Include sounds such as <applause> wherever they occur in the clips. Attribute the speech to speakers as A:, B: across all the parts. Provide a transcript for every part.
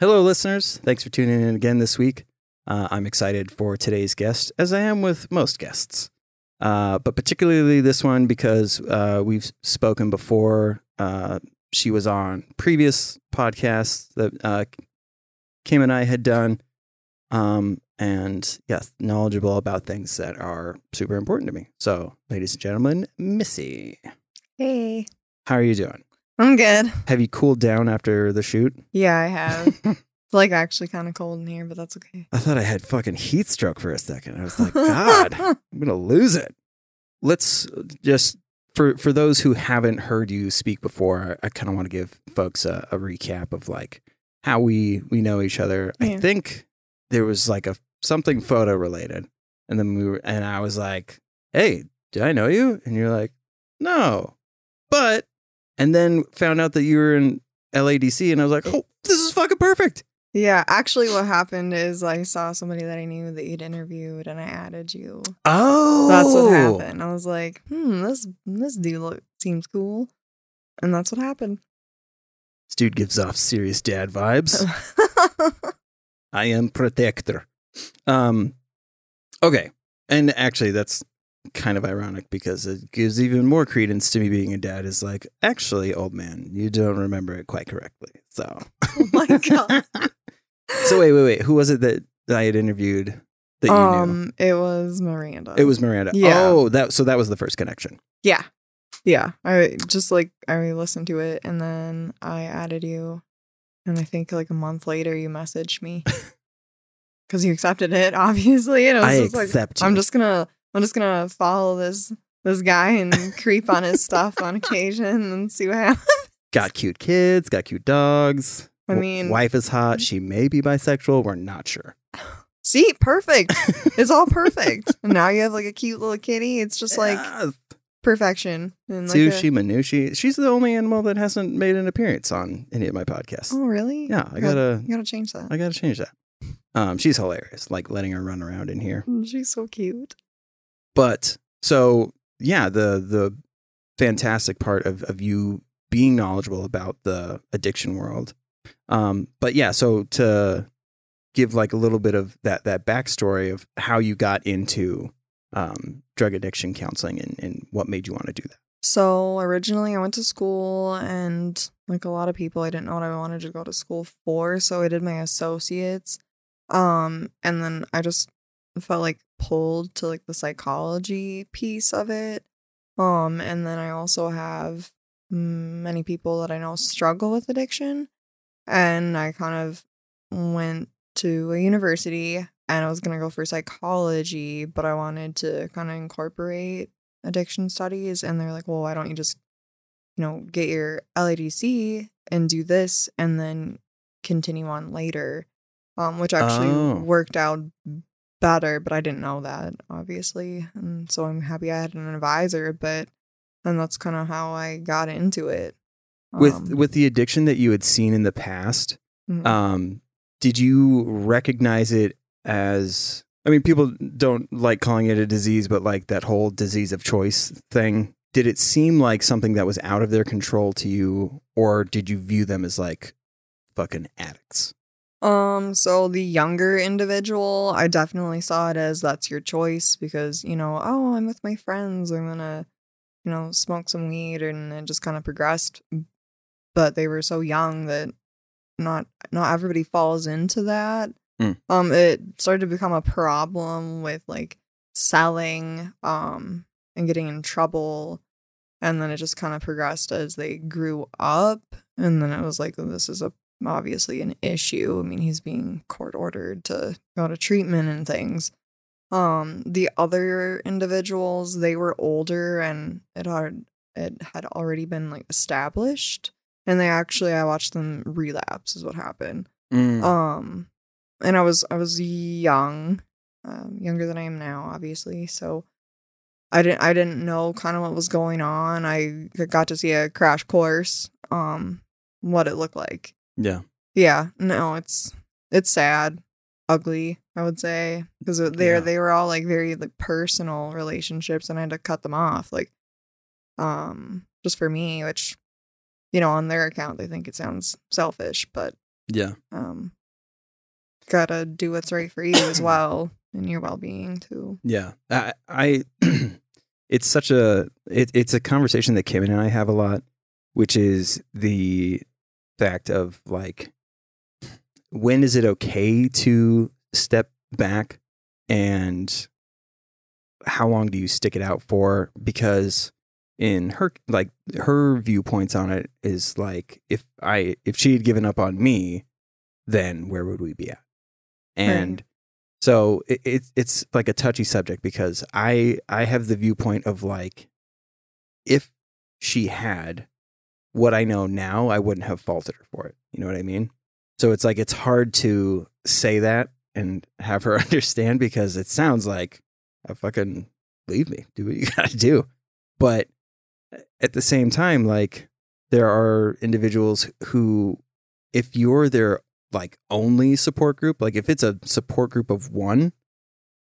A: Hello, listeners. Thanks for tuning in again this week. Uh, I'm excited for today's guest, as I am with most guests, uh, but particularly this one because uh, we've spoken before. Uh, she was on previous podcasts that uh, Kim and I had done, um, and yes, knowledgeable about things that are super important to me. So, ladies and gentlemen, Missy,
B: Hey.
A: how are you doing?
B: I'm good.
A: Have you cooled down after the shoot?
B: Yeah, I have. <laughs> it's like actually kind of cold in here, but that's okay.
A: I thought I had fucking heat stroke for a second. I was like, <laughs> God, I'm gonna lose it. Let's uh, just for for those who haven't heard you speak before, I, I kind of want to give folks a, a recap of like how we we know each other. I think there was like a something photo related, and then we were, and I was like, Hey, do I know you? And you're like, No, but and then found out that you were in LADC, and I was like, Oh, this is fucking perfect.
B: yeah, actually, what happened is I saw somebody that I knew that you'd interviewed, and I added you.
A: Oh,
B: That's what happened. I was like, hmm, this this dude seems cool, and that's what happened.
A: This dude gives off serious dad vibes. <laughs> I am protector. Um, okay, and actually, that's kind of ironic because it gives even more credence to me being a dad. Is like, actually, old man, you don't remember it quite correctly. So,
B: oh my <laughs> god.
A: so wait, wait, wait. Who was it that I had interviewed that you knew?
B: um, it was Miranda.
A: It was Miranda.
B: yeah.
A: Oh, that so that was the first connection.
B: yeah, yeah. I just like I listened to it, and then I added you, and I think like a month later you messaged me <laughs> because you accepted it, obviously, and I was
A: I
B: just like,
A: accept.
B: I'm just gonna I'm just gonna follow this this guy and creep on his stuff on occasion and see what happens.
A: got cute kids, got cute dogs.
B: I mean-
A: wife is hot. She may be bisexual. We're not sure. <laughs>
B: See, perfect. <laughs> It's all perfect. and now you have like a cute little kitty. It's just like
A: Yes.
B: perfection. And like a-
A: Sushi Manushi. She's the only animal that hasn't made an appearance on any of my podcasts.
B: oh really?
A: Yeah, I gotta,
B: You gotta change that.
A: I gotta change that. Um, she's hilarious. Like letting her run around in here.
B: She's so cute.
A: But so yeah, the the fantastic part of of you being knowledgeable about the addiction world. Um, but yeah, so to give like a little bit of that that backstory of how you got into um, drug addiction counseling and, and what made you want to do that.
B: So originally I went to school and like a lot of people I didn't know what I wanted to go to school for. So I did my associates. Um and then I just felt like pulled to like the psychology piece of it. Um and then I also have many people that I know struggle with addiction. And I kind of went to a university and I was going to go for psychology, but I wanted to kind of incorporate addiction studies and they're like, "Well, why don't you just you know, get your LADC and do this and then continue on later." Um which actually
A: Oh.
B: worked out better, but I didn't know that obviously. And so I'm happy I had an advisor, but and that's kind of how I got into it.
A: With
B: Um,
A: with the addiction that you had seen in the past,
B: mhm.
A: um, did you recognize it as I mean, people don't like calling it a disease, but like that whole disease of choice thing. Did it seem like something that was out of their control to you, or did you view them as like fucking addicts?
B: Um, so the younger individual, I definitely saw it as that's your choice because, you know, oh, I'm with my friends, I'm gonna, you know, smoke some weed and it just kind of progressed. But they were so young that not not everybody falls into that.
A: Hmm.
B: Um, it started to become a problem with like selling, um, and getting in trouble. And then it just kind of progressed as they grew up. And then it was like, this is a obviously an issue. I mean, he's being court ordered to go to treatment and things. Um, the other individuals, they were older and it had it had already been like established. And they actually I watched them relapse is what happened.
A: Mm.
B: Um and I was I was young, um, younger than I am now, obviously. So I didn't I didn't know kind of what was going on. I got to see a crash course, um, what it looked like.
A: Yeah.
B: Yeah, no, it's it's sad, ugly. I would say because they
A: Yeah.
B: they were all like very like personal relationships, and I had to cut them off, like, um, just for me, which, you know, on their account they think it sounds selfish, but
A: Yeah.
B: Um, gotta do what's right for you as <coughs> well and your well being too.
A: Yeah. I, I <clears throat> it's such a it, it's a conversation that Kim and I have a lot, which is the fact of like when is it okay to step back and how long do you stick it out for because in her like her viewpoints on it is like if i if she had given up on me then where would we be at and
B: Right.
A: so it, it it's like a touchy subject because i i have the viewpoint of like if she had what i know now i wouldn't have faulted her for it you know what i mean so it's like it's hard to say that and have her <laughs> understand because it sounds like I fucking leave me, do what you <laughs> gotta do. But uh, at the same time, like there are individuals who, if you're their like only support group, like if it's a support group of one,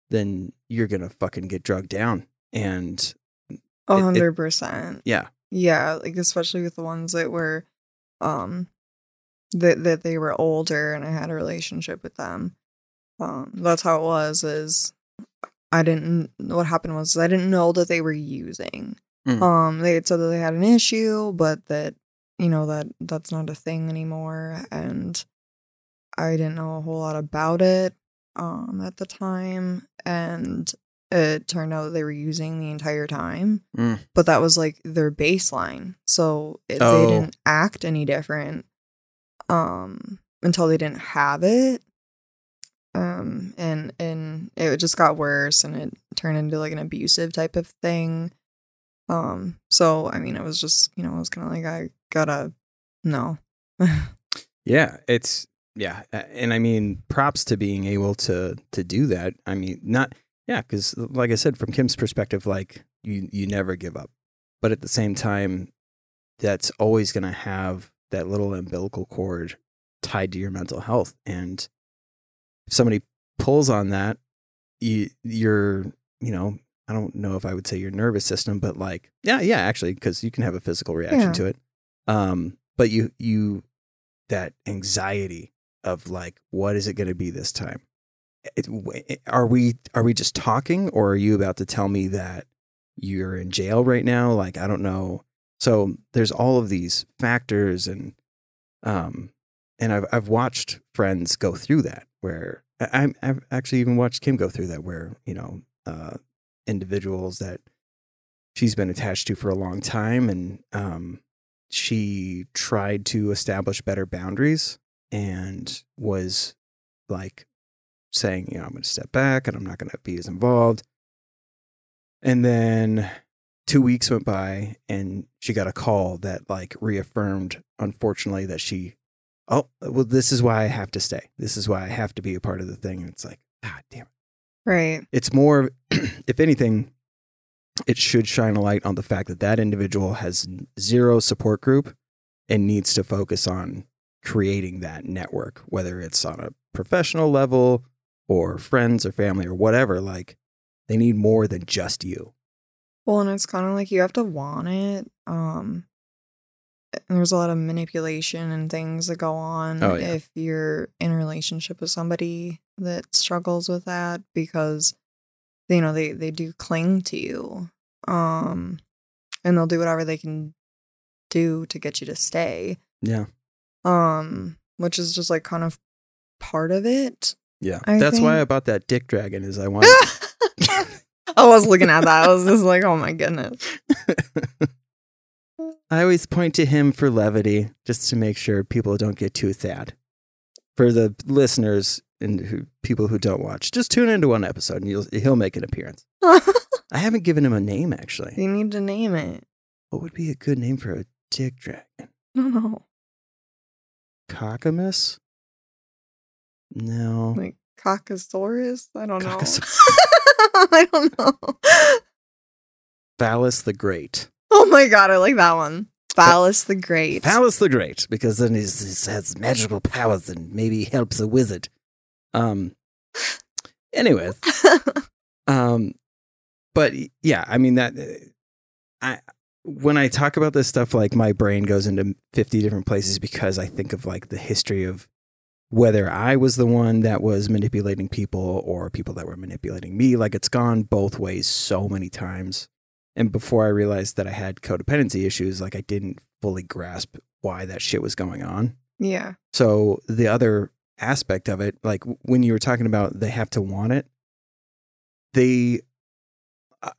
A: then you're gonna fucking get drugged down. And
B: hundred percent.
A: yeah,
B: Yeah, like especially with the ones that were um that that they were older and I had a relationship with them. Um that's how it was is I didn't what happened was I didn't know that they were using.
A: Mm.
B: Um they had said that they had an issue, but that you know that that's not a thing anymore and I didn't know a whole lot about it um at the time and it turned out they were using the entire time
A: Mm.
B: but that was like their baseline so it,
A: Oh.
B: they didn't act any different um until they didn't have it um and and it just got worse and it turned into like an abusive type of thing um so i mean it was just you know it was kind of like i gotta no <laughs>
A: Yeah, it's yeah, and I mean, props to being able to to do that. I mean, not yeah, because like I said, from Kim's perspective, like you you never give up, but at the same time, that's always going to have that little umbilical cord tied to your mental health, and if somebody pulls on that, you you're you know. I don't know if I would say your nervous system, but like, yeah, yeah, actually, because you can have a physical reaction
B: Yeah.
A: to it. Um, but you, you, that anxiety of like what is it going to be this time it, are we are we just talking or are you about to tell me that you're in jail right now? Like i don't know. So there's all of these factors and um and i've i've watched friends go through that where I, i've actually even watched kim go through that where you know uh individuals that she's been attached to for a long time and um she tried to establish better boundaries and was like saying, you know, I'm going to step back and I'm not going to be as involved. And then two weeks went by and she got a call that like reaffirmed, unfortunately, that she, oh, well, this is why I have to stay. This is why I have to be a part of the thing. And it's like, God damn it
B: right
A: it's more <clears throat> if anything it should shine a light on the fact that that individual has zero support group and needs to focus on creating that network whether it's on a professional level or friends or family or whatever like they need more than just you
B: Well, and it's kind of like you have to want it. Um, and there's a lot of manipulation and things that go on
A: Oh, yeah.
B: if you're in a relationship with somebody that struggles with that because you know they they do cling to you, um, and they'll do whatever they can do to get you to stay.
A: yeah
B: Um, which is just like kind of part of it.
A: Yeah
B: I
A: that's why i bought that dick dragon is i want <laughs> <laughs>
B: I was looking at that. I was just like, oh my goodness. <laughs>
A: I always point to him for levity, just to make sure people don't get too sad. For the listeners and who, people who don't watch, just tune into one episode and you'll, he'll make an appearance. I haven't given him a name actually.
B: you need to name it.
A: What would be a good name for a dick dragon?
B: I don't know.
A: Cockamus? No.
B: like Caucasaurus. I don't know. <laughs> I don't know.
A: Phallus the Great.
B: Oh my god, I like that one. Phallus the Great.
A: Phallus the Great, because then he has magical powers and maybe helps a wizard. Um. Anyways, <laughs> Um, but yeah, I mean that I when I talk about this stuff, like my brain goes into fifty different places because I think of like the history of whether I was the one that was manipulating people or people that were manipulating me. Like it's gone both ways so many times. And before I realized that I had codependency issues, like I didn't fully grasp why that shit was going on.
B: Yeah.
A: So the other aspect of it, like when you were talking about they have to want it, they,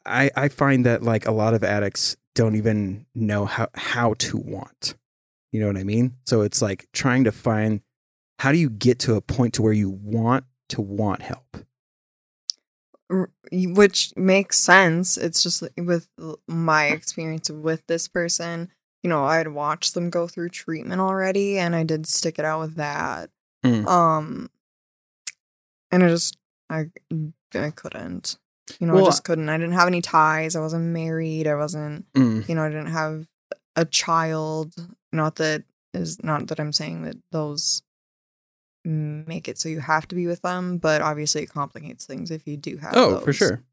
A: I, I find that like a lot of addicts don't even know how, how to want. You know what I mean? So it's like trying to find how do you get to a point to where you want to want help?
B: Which makes sense. It's just with my experience with this person, you know, I had watched them go through treatment already and I did stick it out with that.
A: Mm.
B: Um and I just I I couldn't. You know,
A: Well,
B: I just couldn't. I didn't have any ties. I wasn't married. I wasn't
A: Mm.
B: you know, I didn't have a child. Not that is not that I'm saying that those make it so you have to be with them, but obviously it complicates things if you do have.
A: Oh, for sure.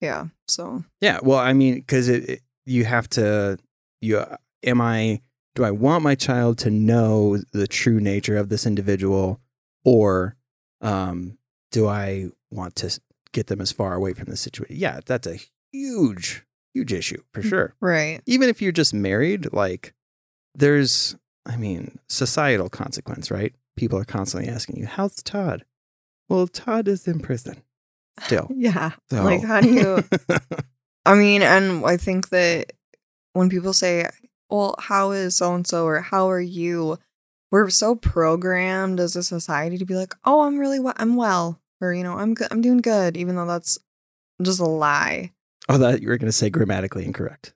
B: Yeah. So
A: Yeah. Well, I mean, because it, it, you have to, you, am I, do I want my child to know the true nature of this individual or um, do I want to get them as far away from the situation? Yeah, that's a huge, huge issue for sure.
B: right.
A: Even if you're just married, like there's, I mean, societal consequence, right? People are constantly asking you, how's Todd? Well, Todd is in prison still. <laughs>
B: Yeah.
A: So.
B: Like how do you <laughs> I mean, and I think that when people say, Well, how is so and so or how are you? We're so programmed as a society to be like, Oh, I'm really well I'm well. Or, you know, I'm good I'm doing good, even though that's just a lie.
A: oh, that you were going to say grammatically incorrect.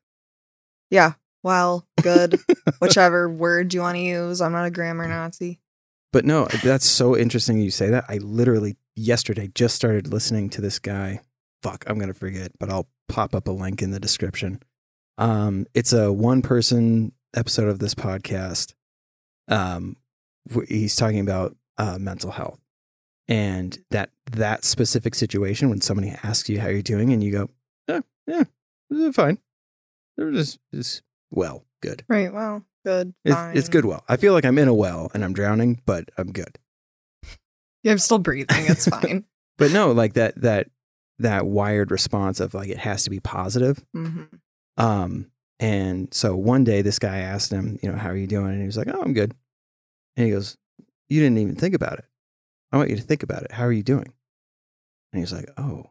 B: Yeah. Well, good. <laughs> Whichever word you want to use. I'm not a grammar Nazi.
A: But no, that's so interesting you say that. I literally yesterday just started listening to this guy. Fuck, I'm gonna forget, but I'll pop up a link in the description. Um, it's a one person episode of this podcast. Um, he's talking about uh, mental health and that that specific situation when somebody asks you how you're doing and you go, yeah, yeah, eh, fine. They're just, just well, good.
B: Right. Well, good.
A: It's, it's good well. I feel like I'm in a well and I'm drowning, but I'm good.
B: Yeah, I'm still breathing. It's <laughs> fine.
A: But no, like that that that wired response of like it has to be positive.
B: hmm
A: Um, and so one day this guy asked him, you know, how are you doing? And he was like, oh, I'm good. And he goes, you didn't even think about it. I want you to think about it. How are you doing? And he's like, oh,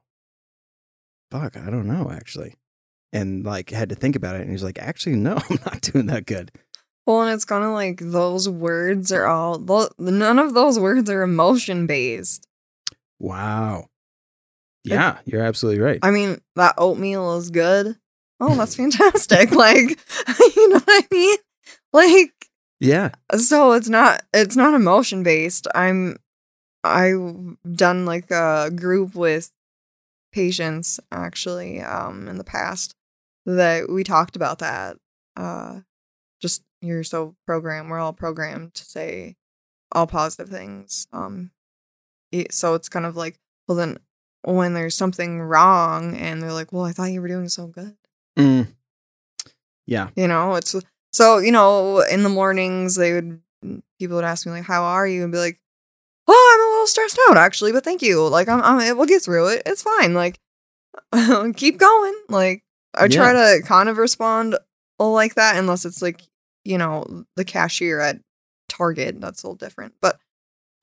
A: fuck, I don't know actually. And like had to think about it. And he's like, actually, no, <laughs> I'm not doing that good.
B: Well, and it's kind of like those words are all, none of those words are emotion based.
A: Wow. Yeah, you're absolutely right.
B: I mean, that oatmeal is good. Oh, that's fantastic. <laughs> like, <laughs> you know what I mean? Like,
A: yeah.
B: so it's not, it's not emotion based. I'm, I've done like a group with patients actually, um, in the past that we talked about that. Uh, you're so programmed. We're all programmed to say all positive things. Um, it- so it's kind of like, well, then when there's something wrong and they're like, well, I thought you were doing so good.
A: Mm. Yeah.
B: You know, it's so, you know, in the mornings, they would, people would ask me, like, how are you? And be like, oh, I'm a little stressed out actually, but thank you. Like, I'm, I'm we'll get through it. It's fine. Like, <laughs> keep going. Like, I try to kind of respond like that, unless it's like, you know, the cashier at Target. That's a little different. But,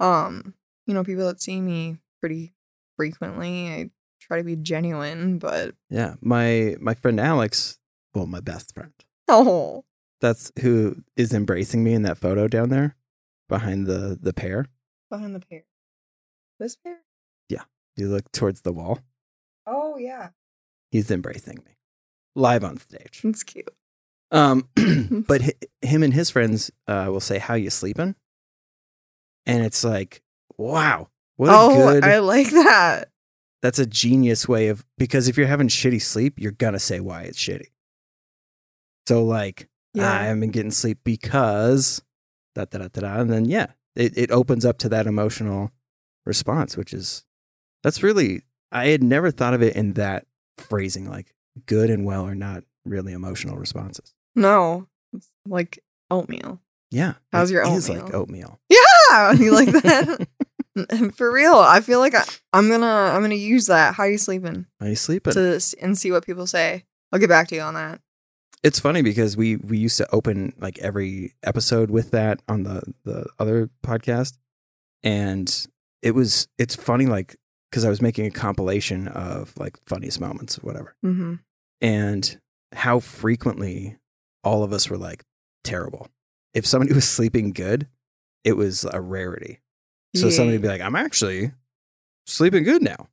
B: um, you know, people that see me pretty frequently, I try to be genuine, but
A: Yeah. My my friend Alex, well, my best friend.
B: oh,
A: That's who is embracing me in that photo down there behind the the pair.
B: behind the pair. This pair? Yeah.
A: You look towards the wall.
B: Oh, yeah.
A: He's embracing me live on stage.
B: That's cute.
A: Um, <clears throat> <laughs> but hi- him and his friends uh, will say, "How you sleeping?" And it's like, wow, what a
B: oh,
A: good.
B: I like that.
A: that's a genius way of because if you're having shitty sleep, you're gonna say why it's shitty. So like,
B: Yeah.
A: I haven't been getting sleep because da da da, da and then yeah, it, it opens up to that emotional response, which is that's really I had never thought of it in that phrasing. Like, good and well are not really emotional responses.
B: No, it's like oatmeal.
A: Yeah,
B: How's your oatmeal?
A: like oatmeal. <laughs>
B: Yeah, you like that? <laughs> <laughs> For real, I feel like I, I'm gonna I'm gonna use that. How are you sleeping?
A: How are you sleeping?
B: To and see what people say. I'll get back to you on that.
A: it's funny because we we used to open like every episode with that on the the other podcast and it was it's funny like because i was making a compilation of like funniest moments or whatever
B: Mm-hmm.
A: and how frequently all of us were like terrible if somebody <laughs> was sleeping good it was a rarity so somebody would be like i'm actually sleeping good now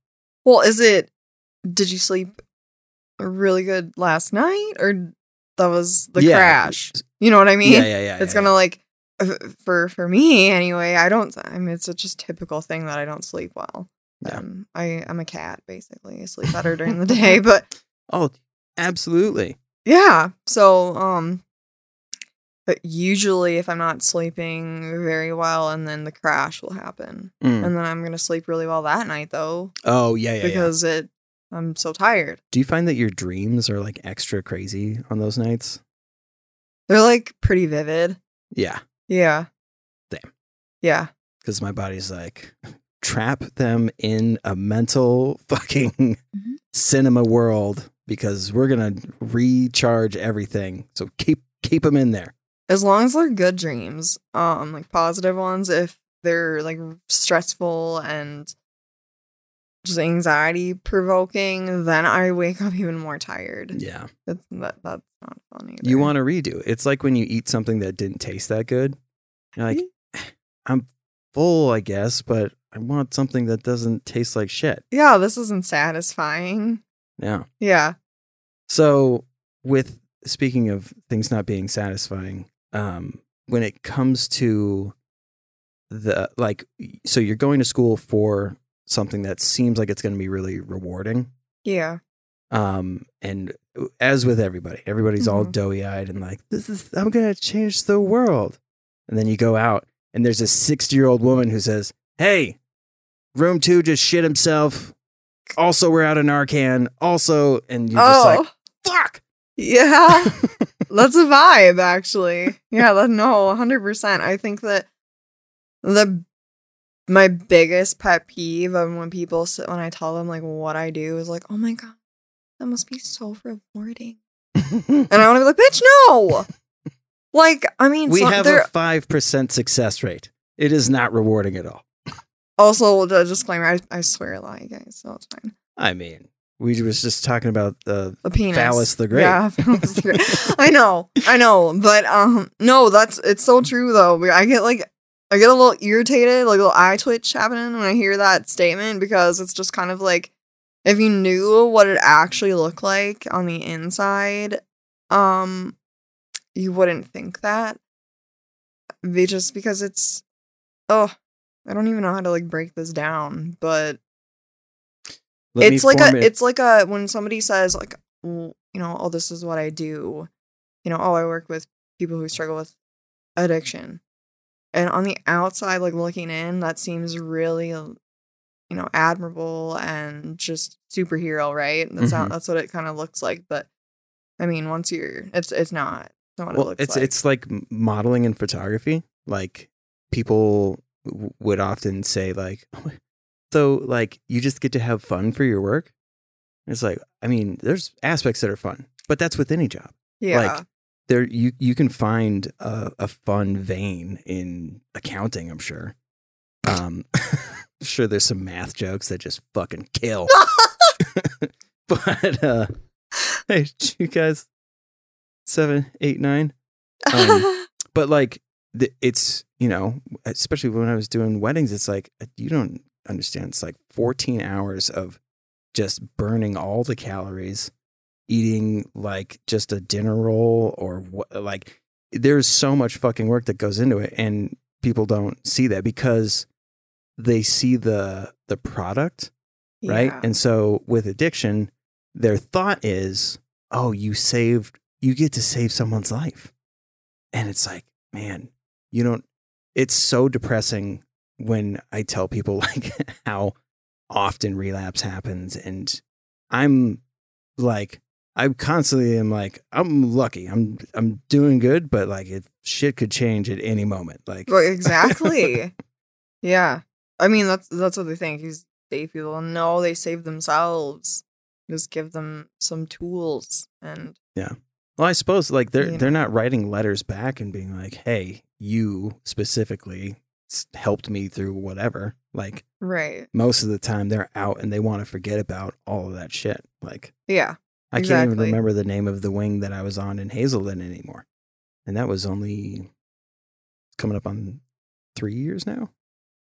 B: Well, is it? Did you sleep really good last night, or that was the
A: Yeah.
B: crash? You know what I mean?
A: yeah yeah yeah
B: it's
A: yeah,
B: gonna like for for me anyway. I don't. I mean, it's a just typical thing that I don't sleep well.
A: Yeah.
B: Um, I I'm a cat basically. I sleep better during the day, <laughs> but
A: oh absolutely
B: yeah. So um, but usually if I'm not sleeping very well, and then the crash will happen,
A: Mm.
B: and then I'm gonna sleep really well that night though
A: oh yeah yeah, yeah.
B: because it I'm so tired.
A: do you find that your dreams are like extra crazy on those nights
B: They're like pretty vivid.
A: yeah
B: Yeah.
A: Damn.
B: Yeah.
A: because my body's like trap them in a mental <laughs> fucking
B: Mm-hmm.
A: cinema world because we're gonna recharge everything so keep keep them in there
B: As long as they're good dreams, um, like positive ones, if they're like stressful and just anxiety provoking, then I wake up even more tired.
A: yeah
B: That's that that's not funny.
A: you want to redo it's like when you eat something that didn't taste that good you're like i'm full i guess but i want something that doesn't taste like shit
B: Yeah, this isn't satisfying.
A: yeah
B: Yeah.
A: So, with speaking of things not being satisfying, um, when it comes to the like, so you're going to school for something that seems like it's going to be really rewarding.
B: Yeah.
A: Um, and as with everybody, everybody's all
B: Mhm.
A: doughy eyed and like, this is, I'm going to change the world. And then you go out and there's a 60 year old woman who says, Hey, room two just shit himself. Also, we're out of Narcan. Also, and you're just
B: oh.
A: like, fuck.
B: yeah. <laughs> That's a vibe, actually. Yeah, that, no, 100%. I think that the my biggest pet peeve of when people sit, when I tell them like what I do is like, oh my god, that must be so rewarding, and I want to be like, bitch, no. <laughs> like, I mean,
A: we
B: some-
A: have a 5% success rate. It is not rewarding at all.
B: Also the disclaimer. I, I swear a lot, you guys, so it's fine.
A: I mean, we was just talking about the
B: The penis,
A: Phallus the Great.
B: Yeah, <laughs> phallus the great. I know, I know, but um, no, that's it's so true though. I get like, I get a little irritated, like a little eye twitch happening when I hear that statement because it's just kind of like, if you knew what it actually looked like on the inside, um, you wouldn't think that. Just because it's, oh, I don't even know how to like break this down, but
A: Let
B: it's like a
A: it-
B: it's like a when somebody says like "Mm, you know oh this is what i do you know oh i work with people who struggle with addiction and on the outside like looking in that seems really you know admirable and just superhero right that's
A: Mhm.
B: not that's what it kind of looks like but i mean once you're it's it's not it's not what it
A: well,
B: looks
A: it's
B: like
A: it's like modeling and photography. Like people w- would often say like <laughs> so like you just get to have fun for your work. It's like I mean, there's aspects that are fun, but that's with any job.
B: yeah
A: like, There you you can find a, a fun vein in accounting, I'm sure. Um <laughs> sure there's some math jokes that just fucking kill. <laughs> but uh hey, you guys seven, eight, nine. um, But like the, it's you know, especially when I was doing weddings, it's like uh, you don't understand. It's like 14 hours of just burning all the calories, eating like just a dinner roll or what like there's so much fucking work that goes into it and people don't see that because they see the the product right? And so with addiction, their thought is, oh, you saved, you get to save someone's life. And it's like, man, you don't, it's so depressing when I tell people <laughs> like how often relapse happens. And I'm like, I constantly am like, I'm lucky. I'm I'm doing good, but like it shit could change at any moment. Like
B: Well, exactly <laughs> Yeah. I mean, that's that's what they think. He's save people. No, they save themselves. Just give them some tools and Yeah.
A: Well, I suppose like they're
B: You
A: they're not writing letters back and being like, "Hey, you specifically helped me through whatever." Like
B: right.
A: most of the time, they're out and they want to forget about all of that shit. Like
B: Yeah.
A: I can't even remember the name of the wing that I was on in Hazelden anymore, and that was only coming up on three years now.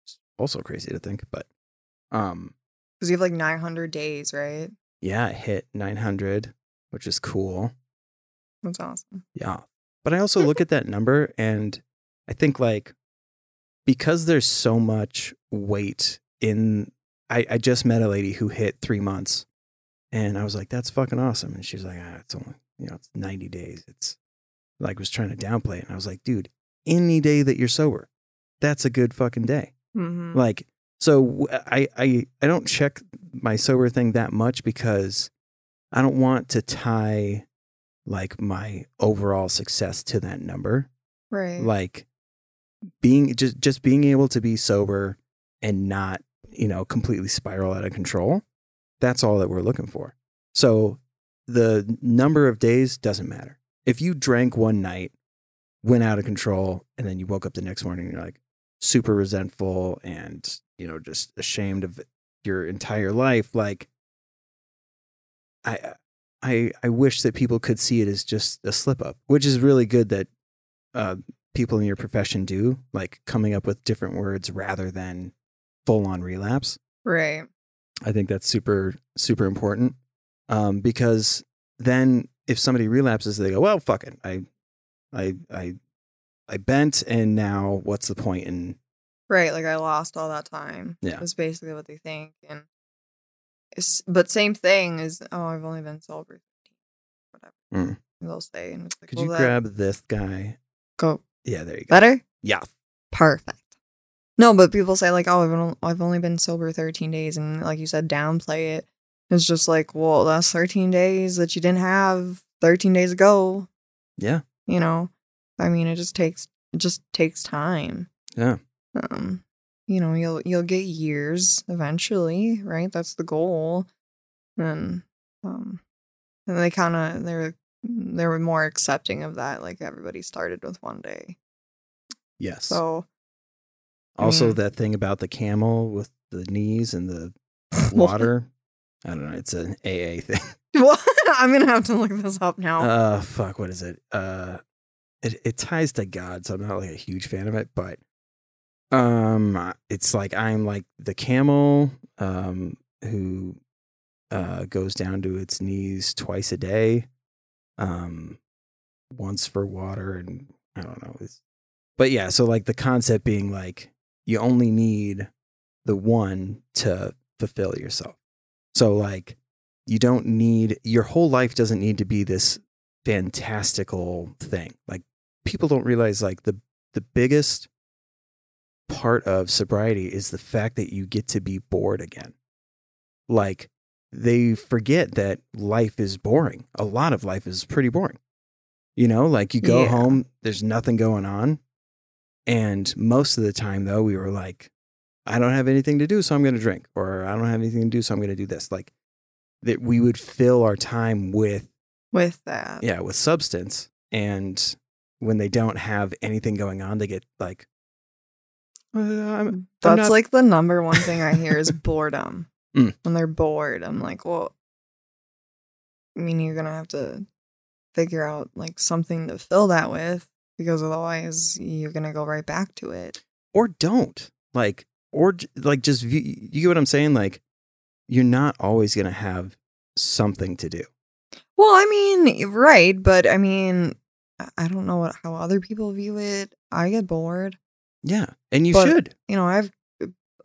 A: It's also crazy to think, but um,
B: Because you have like 900 days, right?
A: yeah, I hit 900, which is cool.
B: That's awesome.
A: Yeah. But I also look at that number and I think like because there's so much weight in I, I just met a lady who hit three months and I was like, that's fucking awesome. And she was like, ah, it's only, you know, it's 90 days. It's like was trying to downplay it. And I was like, dude, any day that you're sober, that's a good fucking day.
B: Mm-hmm.
A: Like, so i i don't check my sober thing that much because I don't want to tie like my overall success to that number.
B: right.
A: Like being just just being able to be sober and not, you know, completely spiral out of control. That's all that we're looking for. So the number of days doesn't matter. If you drank one night, went out of control, and then you woke up the next morning and you're like super resentful and, you know, just ashamed of your entire life, like I I I wish that people could see it as just a slip up, which is really good that uh, people in your profession do, like coming up with different words rather than full on relapse.
B: right.
A: I think that's super super important um, because then if somebody relapses, they go, "Well, fuck it, I I I I bent, and now what's the point in
B: Right. Like I lost all that time.
A: Yeah.
B: That's basically what they think. And it's, but same thing is, oh, I've only been sober 13, whatever.
A: Mm.
B: They'll say. And it's like,
A: Could
B: well,
A: you
B: that-
A: grab this guy?
B: Go
A: Yeah, there you go.
B: better?
A: Yeah,
B: Perfect. No, but people say like, "Oh, I've only, I've only been sober 13 days," and like you said, downplay it. It's just like, well, that's 13 days that you didn't have 13 days ago.
A: yeah,
B: You know, I mean, it just takes it just takes time.
A: yeah.
B: Um, you know, you'll you'll get years eventually, right? That's the goal. And um, and they kind of they're they were more accepting of that. Like everybody started with one day,
A: Yes.
B: so
A: also,
B: Mm.
A: that thing about the camel with the knees and the <laughs> water. I don't know. It's an AA thing. <laughs>
B: What? <laughs> I'm gonna have to look this up now.
A: Uh, fuck. What is it? Uh, it it ties to God, so I'm not like a huge fan of it, but um, it's like I'm like the camel, um, who uh goes down to its knees twice a day, um, once for water and I don't know. But yeah, so like the concept being like you only need the one to fulfill yourself. So like you don't need your whole life doesn't need to be this fantastical thing. Like people don't realize like the the biggest part of sobriety is the fact that you get to be bored again. Like they forget that life is boring. A lot of life is pretty boring. You know, like you go
B: Yeah.
A: home, there's nothing going on. And most of the time though, we were like, I don't have anything to do, so I'm gonna drink, or I don't have anything to do, so I'm gonna do this. Like that we would fill our time with
B: with that,
A: yeah with substance and when they don't have anything going on they get like uh, I'm, I'm
B: that's
A: not-
B: like the number one thing I hear is boredom.
A: Mm.
B: When they're bored, I'm like, well, I mean, you're gonna have to figure out like something to fill that with because otherwise you're gonna go right back to it.
A: or don't like or like just view, you get what i'm saying like you're not always gonna have something to do
B: Well, I mean, right, but I mean, I- I don't know what, how other people view it. I get bored.
A: yeah and you
B: But-
A: should
B: You know, I've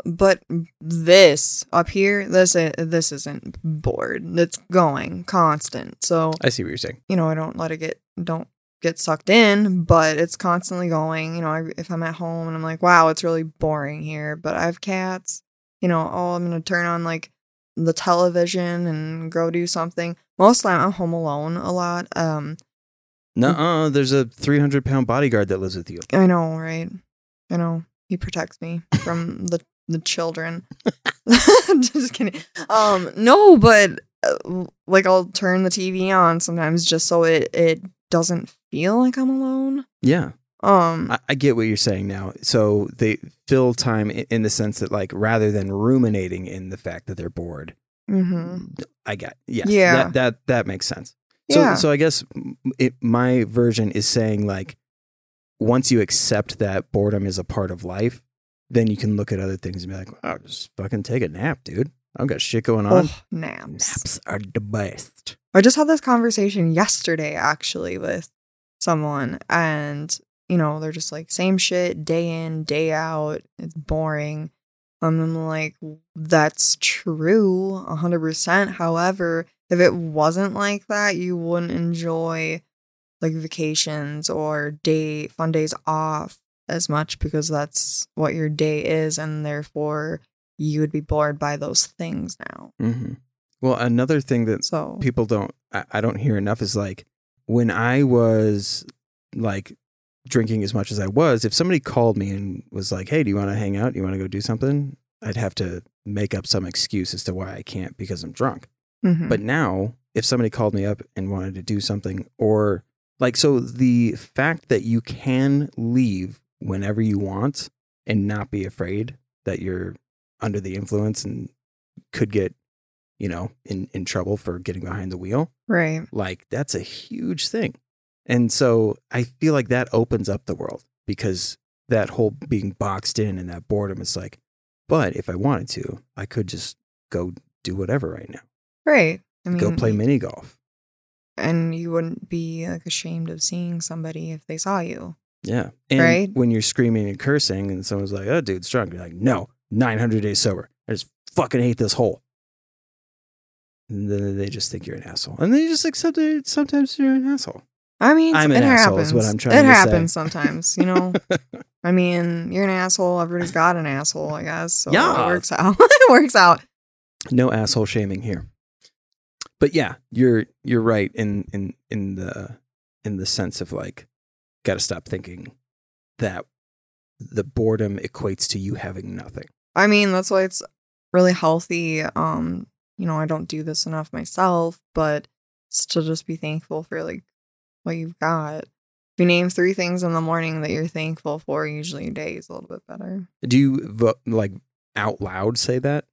B: but this up here, this this isn't bored. It's going constant. So,
A: i see what you're saying
B: you know, I don't let it get don't get sucked in, but it's constantly going. You know, I, if I'm at home and I'm like, wow, it's really boring here, but I have cats. You know, oh, I'm gonna turn on like the television and go do something. Most of the time, I'm home alone a lot. Um,
A: no there's a 300 pound bodyguard that lives with you
B: I know, right? I know. he protects me from the the children. <laughs> just kidding. Um, no, but uh, like I'll turn the TV on sometimes just so it it doesn't feel like I'm alone.
A: Yeah.
B: Um,
A: I, I get what you're saying now. So they fill time in, in the sense that, like, rather than ruminating in the fact that they're bored,
B: Mm-hmm.
A: I got yes,
B: Yeah.
A: that that that makes sense. So
B: yeah,
A: so I guess it, my version is saying like, once you accept that boredom is a part of life, then you can look at other things and be like, wow, just fucking take a nap, dude. I've got shit going on.
B: oh, naps.
A: Naps are the best.
B: I just had this conversation yesterday actually with someone and you know, they're just like same shit day in, day out. It's boring. And I'm like, that's true, 100%. However, if it wasn't like that, you wouldn't enjoy like vacations or day fun days off as much because that's what your day is and therefore you would be bored by those things now.
A: hmm Well, another thing that
B: So,
A: people don't I, I don't hear enough is like when I was like drinking as much as I was, if somebody called me and was like, "Hey, do you want to hang out? Do you want to go do something?" I'd have to make up some excuse as to why I can't because I'm drunk.
B: mhm.
A: But now, if somebody called me up and wanted to do something, or like, so the fact that you can leave whenever you want and not be afraid that you're under the influence and could get, you know, in, in trouble for getting behind the wheel,
B: right.
A: like, that's a huge thing. And so I feel like that opens up the world because that whole being boxed in and that boredom is like, but if I wanted to, I could just go do whatever right now.
B: Right. I mean,
A: go play mini golf.
B: and you wouldn't be like ashamed of seeing somebody if they saw you.
A: Yeah. And
B: Right?
A: when you're screaming and cursing and someone's like, oh, dude's drunk, you're like, no, 900 days sober. I just fucking hate this hole. And then they just think you're an asshole. And they just accept it. Sometimes you're an asshole.
B: I mean,
A: I'm
B: it
A: an asshole
B: happens.
A: is what I'm trying
B: it
A: to say.
B: happens sometimes, you know. <laughs> I mean, you're an asshole. Everybody's got an asshole, I guess. So
A: Yeah.
B: it works out. <laughs> it works out.
A: no asshole shaming here. But yeah, you're you're right in in in the in the sense of like got to stop thinking that the boredom equates to you having nothing.
B: I mean, that's why it's really healthy. Um, you know, I don't do this enough myself, but it's to just be thankful for like what you've got. If you name three things in the morning that you're thankful for, usually your day is a little bit better.
A: Do you vo- like out loud say that?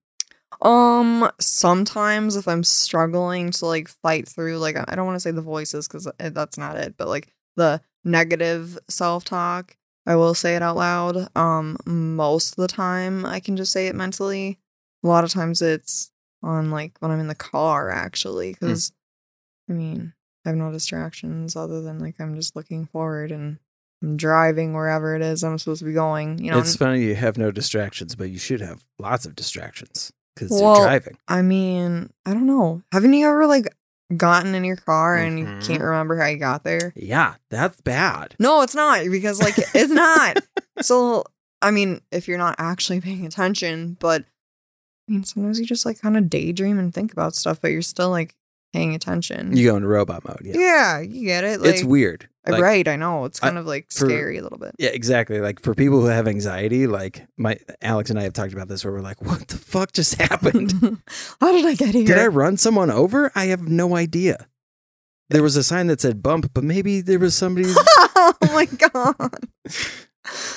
B: Um, sometimes if I'm struggling to like fight through, like I don't want to say the voices because that's not it, but like the negative self talk, I will say it out loud. Um, most of the time I can just say it mentally. A lot of times it's on like when I'm in the car actually, because I mean I have no distractions other than like I'm just looking forward and I'm driving wherever it is I'm supposed to be going. You know,
A: it's funny you have no distractions, but you should have lots of distractions because
B: Well,
A: you're driving.
B: I mean, I don't know. Haven't you ever like gotten in your car and you
A: Mhm.
B: can't remember how you got there?
A: Yeah, that's bad.
B: No, it's not because like it's not. <laughs> So, I mean, if you're not actually paying attention, but I mean, sometimes you just like kind of daydream and think about stuff, but you're still like paying attention.
A: You go into robot mode. Yeah,
B: yeah. you get it. Like,
A: it's weird. Like,
B: right, I know. It's
A: I-
B: kind of like
A: for-
B: scary a little bit.
A: Yeah, exactly. Like for people who have anxiety, like my Alex and I have talked about this, where we're like, "What the fuck just <laughs> happened? <laughs>
B: how did I get here?
A: Did I run someone over? I have no idea." There was a sign that said bump, but maybe there was somebody. <laughs>
B: oh my god.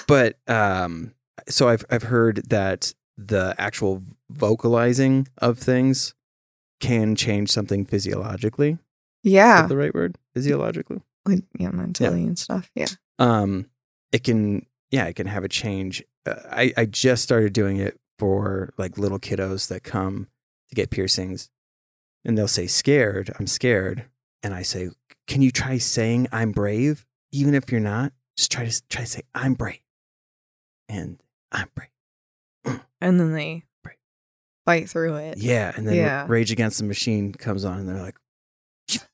A: but um, so I've I've heard that the actual vocalizing of things can change something physiologically. Is
B: Yeah.
A: that the right word? Physiologically.
B: Like, yeah, mentally and stuff. Yeah.
A: um it can yeah it can have a change uh, i i just started doing it for like little kiddos that come to get piercings and they'll say scared i'm scared and i say can you try saying i'm brave even if you're not just try to try to say i'm brave and i'm brave
B: And then they. Fight through it.
A: yeah and then
B: Yeah.
A: rage against the machine comes on and they're like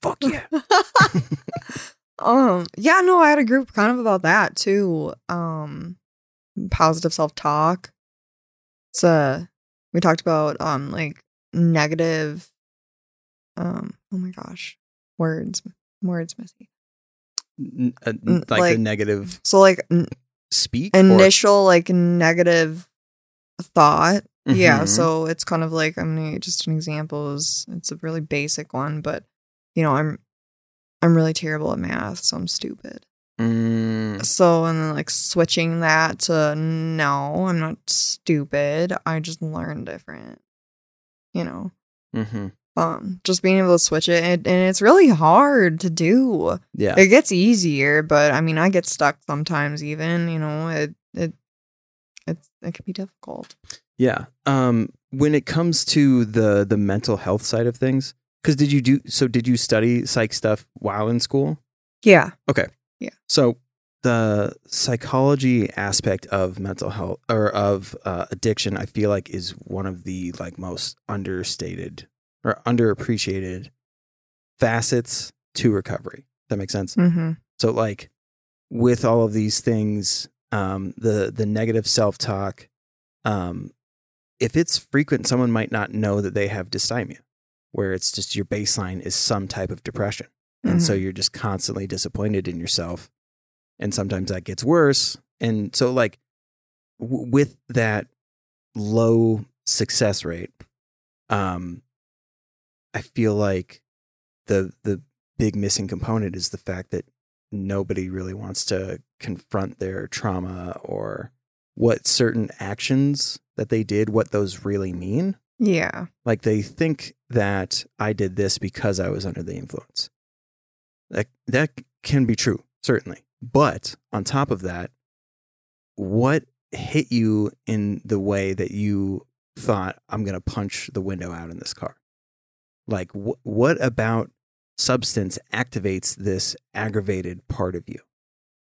A: fuck yeah <laughs>
B: um yeah no i had a group kind of about that too um positive self-talk it's uh we talked about um like negative um oh my gosh words words missy
A: N- uh, like,
B: like-
A: the negative
B: so like n-
A: speak? or-
B: initial like negative thought. Yeah,
A: Mhm.
B: so it's kind of like I'm gonna just an example is it's a really basic one, but you know, I'm I'm really terrible at math, so I'm stupid.
A: Mm,
B: So and then like switching that to no, I'm not stupid. I just learn different. You know.
A: mhm.
B: Um, just being able to switch it and, and it's really hard to do.
A: Yeah.
B: It gets easier, but I mean I get stuck sometimes even, you know, it it it's it can be difficult.
A: Yeah. Um, when it comes to the the mental health side of things, because did you do so? Did you study psych stuff while in school?
B: Yeah. Okay. Yeah.
A: So the psychology aspect of mental health or of uh, addiction, I feel like, is one of the like most understated or underappreciated facets to recovery. That makes sense.
B: Mm-hmm.
A: So like with all of these things, um, the the negative self talk, um, if it's frequent, someone might not know that they have dysthymia, where it's just your baseline is some type of depression, and so you're just constantly disappointed in yourself, and sometimes that gets worse, and so like w- with that low success rate, um, I feel like the the big missing component is the fact that nobody really wants to confront their trauma or what certain actions that they did, what those really mean.
B: yeah.
A: Like they think that I did this because I was under the influence. That that can be true, certainly. But on top of that, what hit you in the way that you thought I'm going to punch the window out in this car? Like wh- what about substance activates this aggravated part of you?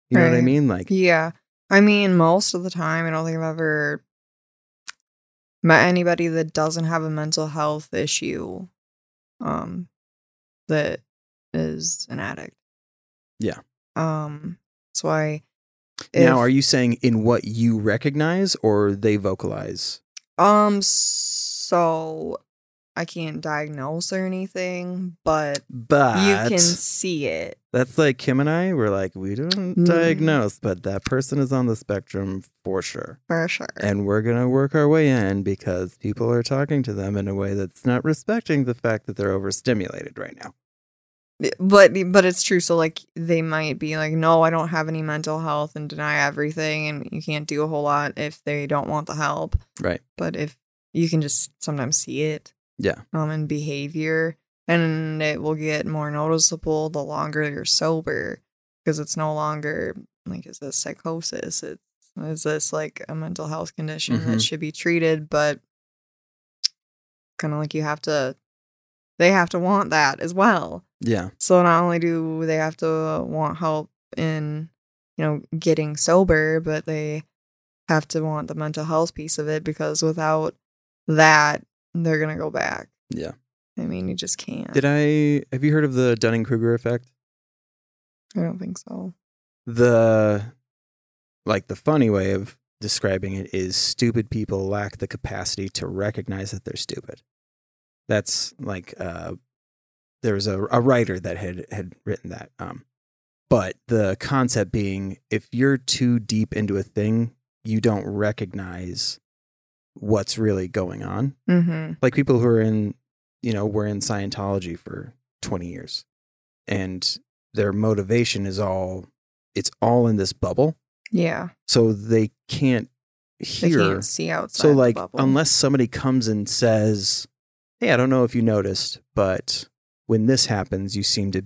A: You know what I mean? Like
B: Yeah. I mean, most of the time, I don't think I've ever met anybody that doesn't have a mental health issue um that is an addict.
A: Yeah.
B: Um so I
A: now are you saying in what you recognize or they vocalize?
B: um so I can't diagnose or anything, but
A: But
B: you can see it.
A: That's like Kim and I. We're like, we don't
B: Mm.
A: diagnose, but that person is on the spectrum for sure.
B: For sure.
A: And we're going to work our way in because people are talking to them in a way that's not respecting the fact that they're overstimulated right now.
B: but but it's true so like they might be like no i don't have any mental health and deny everything and you can't do a whole lot if they don't want the help
A: Right.
B: but if you can just sometimes see it
A: Yeah.
B: um in behavior and it will get more noticeable the longer you're sober because it's no longer like is this psychosis it's is this like a mental health condition
A: Mhm.
B: that should be treated but kind of like you have to they have to want that as well
A: Yeah.
B: so not only do they have to want help in, you know, getting sober, but they have to want the mental health piece of it because without that, they're gonna go back.
A: Yeah.
B: I mean, you just can't.
A: Did I, have you heard of the Dunning Kruger effect?
B: I don't think so.
A: The, like, the funny way of describing it is stupid people lack the capacity to recognize that they're stupid. That's like, uh, there was a, a writer that had had written that. Um, but the concept being, if you're too deep into a thing, you don't recognize what's really going on.
B: Mm-hmm.
A: Like people who are in, you know, were in Scientology for 20 years, and their motivation is all, it's all in this bubble,
B: Yeah.
A: so they can't
B: They
A: hear.
B: can't see outside.
A: So like unless somebody comes and says, "Hey, I don't know if you noticed, but when this happens, you seem to,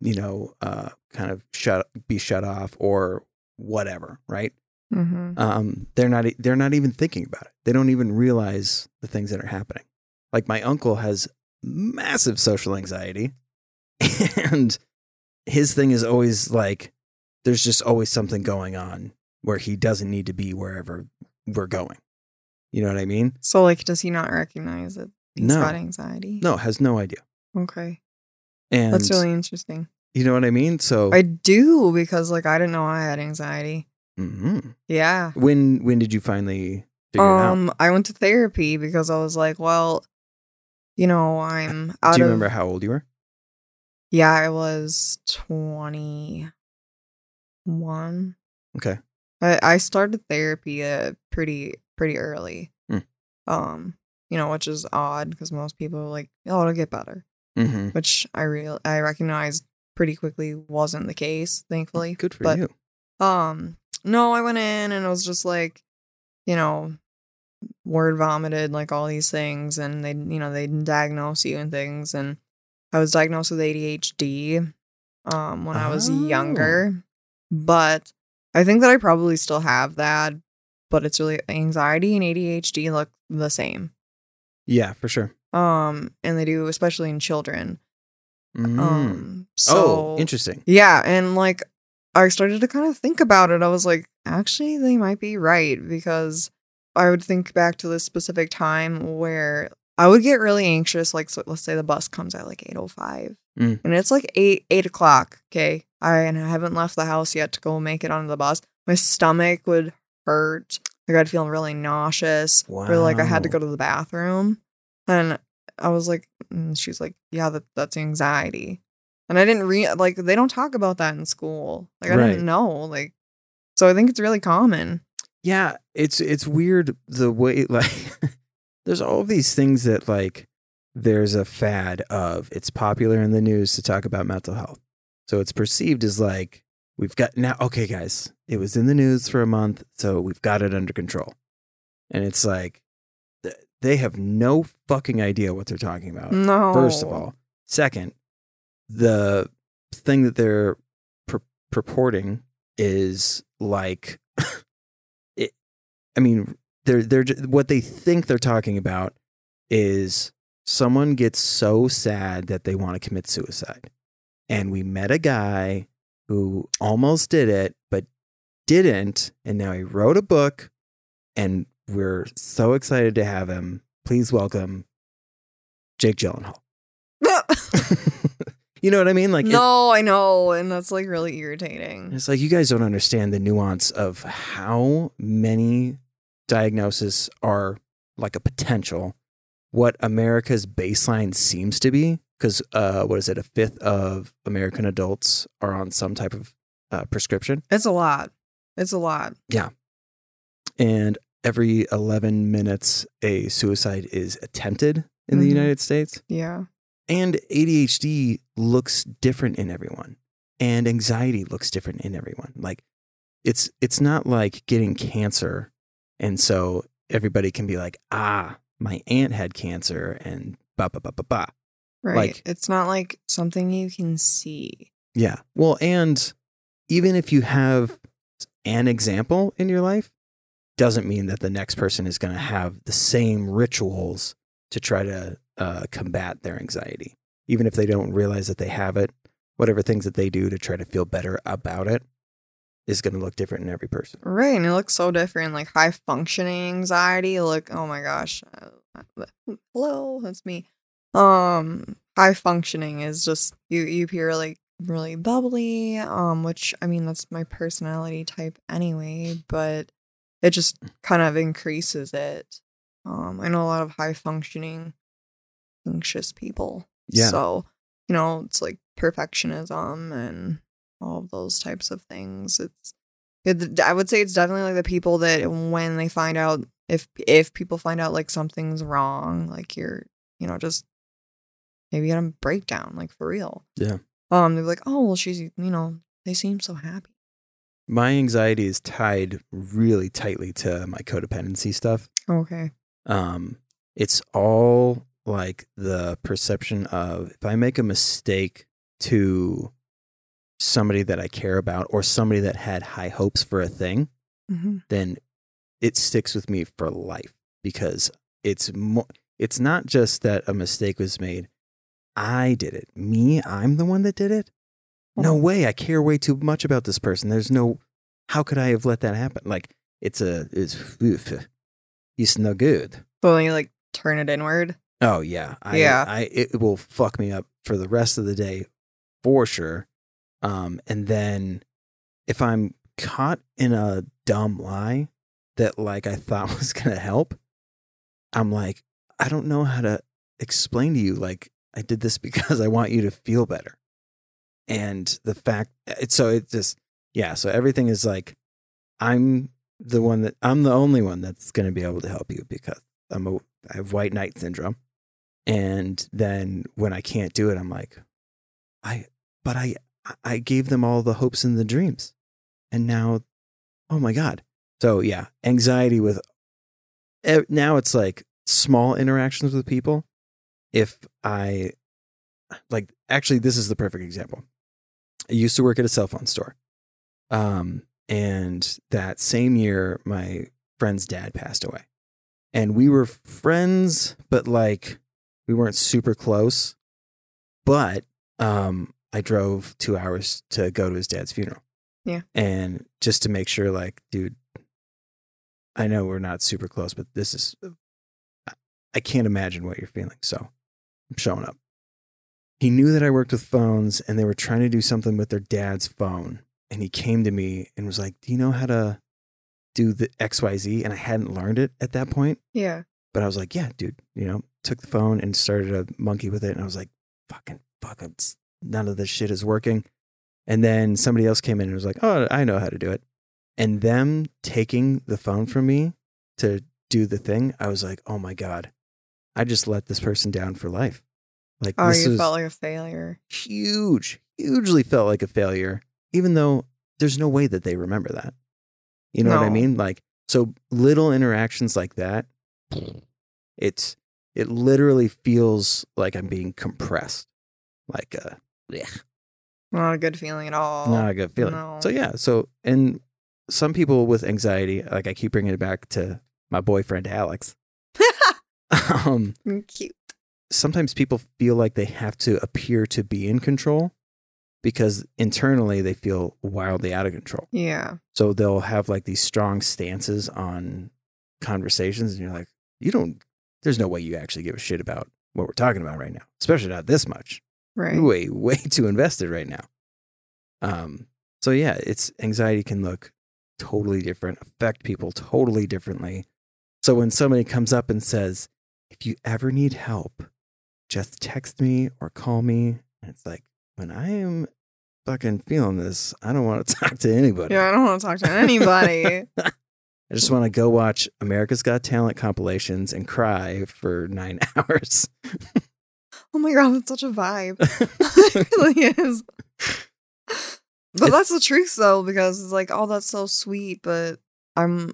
A: you know, uh, kind of shut be shut off or whatever," right?
B: Mhm.
A: Um, they're not they're not even thinking about it. They don't even realize the things that are happening. Like my uncle has massive social anxiety, <laughs> and his thing is always like, there's just always something going on where he doesn't need to be wherever we're going. You know what I mean?
B: So like, does he not recognize that he's
A: No.
B: got anxiety?
A: No, has no idea.
B: Okay.
A: And
B: That's really interesting.
A: you know what I mean? So
B: I do because like I didn't know I had anxiety.
A: Mhm.
B: Yeah.
A: when when did you finally figure it out?
B: Um, I went to therapy because I was like, well, you know, I'm out
A: Do you
B: of.
A: remember how old you were?
B: Yeah, I was twenty one.
A: Okay.
B: I, I started therapy uh, pretty pretty early.
A: Hmm.
B: Um, you know, which is odd because most people are like, "Oh, it'll get better,"
A: Mm-hmm.
B: which I real I recognized pretty quickly wasn't the case, thankfully.
A: Good for
B: But,
A: you.
B: Um, no, I went in and it was just like, you know, word vomited like all these things, and they, you know, they diagnose you and things, and I was diagnosed with ADHD, um, when I was
A: Oh.
B: younger, but I think that I probably still have that, but it's really anxiety and ADHD look the same.
A: Yeah, for sure.
B: Um, and they do, especially in children.
A: Mm.
B: Um, so
A: oh, interesting.
B: yeah, and like I started to kind of think about it. I was like, actually, they might be right because I would think back to this specific time where I would get really anxious. Like, so let's say the bus comes at like eight oh five,
A: Mm.
B: and it's like eight eight o'clock. Okay, I and I haven't left the house yet to go make it onto the bus. My stomach would hurt. Like I'd feel really nauseous. wow. Or like I had to go to the bathroom, and I was like, and she's like, yeah, that that's anxiety. And I didn't read like they don't talk about that in school. Like I
A: Right.
B: didn't know. Like so I think it's really common.
A: Yeah, it's it's weird the way <laughs> like there's all of these things that like there's a fad of it's popular in the news to talk about mental health. So it's perceived as like we've got now okay guys, it was in the news for a month, so we've got it under control. And it's like they have no fucking idea what they're talking about.
B: No.
A: First of all, second, the thing that they're pur- purporting is like, <coughs> it. I mean, they're they're what they think they're talking about is someone gets so sad that they want to commit suicide, and we met a guy who almost did it but didn't, and now he wrote a book, and we're so excited to have him. Please welcome Jake Gyllenhaal. <laughs> <laughs> you know what I mean? Like, it-
B: no, I know, and that's like really irritating.
A: it's like you guys don't understand the nuance of how many diagnoses are like a potential, what America's baseline seems to be. Because uh, what is it? A fifth of American adults are on some type of uh, prescription,
B: It's a lot. It's a lot. Yeah.
A: And every 11 minutes, a suicide is attempted in the
B: Mhm.
A: United States.
B: Yeah.
A: And ADHD looks different in everyone. And anxiety looks different in everyone. Like it's it's not like getting cancer and so everybody can be like, "Ah, my aunt had cancer and ba ba ba ba ba."
B: Right.
A: Like-
B: it's not like something you can see.
A: Yeah. Well, and even if you have an example in your life, doesn't mean that the next person is going to have the same rituals to try to uh, combat their anxiety. Even if they don't realize that they have it, whatever things that they do to try to feel better about it is going to look different in every person.
B: Right, and it looks so different. Like high functioning anxiety. Look, oh my gosh. Uh, hello, that's me. Um, high functioning is just you. You appear like really bubbly. Um, which I mean that's my personality type anyway. But it just kind of increases it. Um, I know a lot of high functioning, anxious people.
A: Yeah.
B: So you know it's like perfectionism and all of those types of things. It's it, I would say it's definitely like the people that when they find out if if people find out like something's wrong, like you're you know just maybe get a breakdown like for real.
A: Yeah.
B: Um, they're like, oh well, she's you know they seem so happy.
A: My anxiety is tied really tightly to my codependency stuff.
B: Okay.
A: um, it's all like the perception of if I make a mistake to somebody that I care about or somebody that had high hopes for a thing,
B: hmm
A: then it sticks with me for life because it's mo- it's not just that a mistake was made. I did it. Me, I'm the one that did it. No way. I care way too much about this person. There's no. How could I have let that happen? Like it's a it's oof, it's no good.
B: So then you like turn it inward.
A: Oh yeah, I,
B: Yeah.
A: I it will fuck me up for the rest of the day, for sure. Um, and then if I'm caught in a dumb lie that like I thought <laughs> was gonna help, I'm like, I don't know how to explain to you. Like I did this <laughs> because I want you to feel better, and the fact it's so it just yeah. So everything is like I'm the one that I'm the only one that's going to be able to help you because I'm a I have white knight syndrome. And then when I can't do it, I'm like, I but I I gave them all the hopes and the dreams. And now oh my god. So yeah, anxiety with now it's like small interactions with people. If I like actually this is the perfect example. I used to work at a cell phone store. Um and that same year my friend's dad passed away and we were friends but like we weren't super close but um i drove two hours to go to his dad's funeral
B: Yeah.
A: and just to make sure like dude i know we're not super close but this is I- i can't imagine what you're feeling so i'm showing up he knew that i worked with phones and they were trying to do something with their dad's phone and he came to me and was like do you know how to do the xyz and i hadn't learned it at that point
B: Yeah.
A: But I was like, yeah, dude, you know, took the phone and started to monkey with it. And I was like, fucking fuck, none of this shit is working. And then somebody else came in and was like, oh, I know how to do it. And them taking the phone from me to do the thing, I was like, oh my God, I just let this person down for life. Like,
B: Oh,
A: this
B: you felt like a failure.
A: huge, hugely felt like a failure, even though there's no way that they remember that. You know what I mean? Like, so little interactions like that, it's, it literally feels like I'm being compressed. Like, uh, blech,
B: Not a good feeling at all.
A: not a good feeling.
B: no.
A: So, yeah. So, and some people with anxiety, like I keep bringing it back to my boyfriend, Alex. <laughs> um,
B: Cute.
A: sometimes people feel like they have to appear to be in control because internally they feel wildly out of control.
B: Yeah.
A: So they'll have like these strong stances on conversations, and you're like, you don't, there's no way you actually give a shit about what we're talking about right now, especially not this much.
B: Right.
A: You're way, way <laughs> too invested right now. Um, so yeah, it's anxiety can look totally different, affect people totally differently. So when somebody comes up and says, if you ever need help, just text me or call me. And it's like, when I am fucking feeling this, I don't want to <laughs> talk to anybody.
B: Yeah, I don't want to talk to anybody. <laughs>
A: I just want to go watch America's Got Talent compilations and cry for nine <laughs> hours.
B: oh my god, that's such a vibe. <laughs> <laughs> it really is. But
A: It's-
B: that's the truth though, because it's like, oh, that's so sweet. But I'm,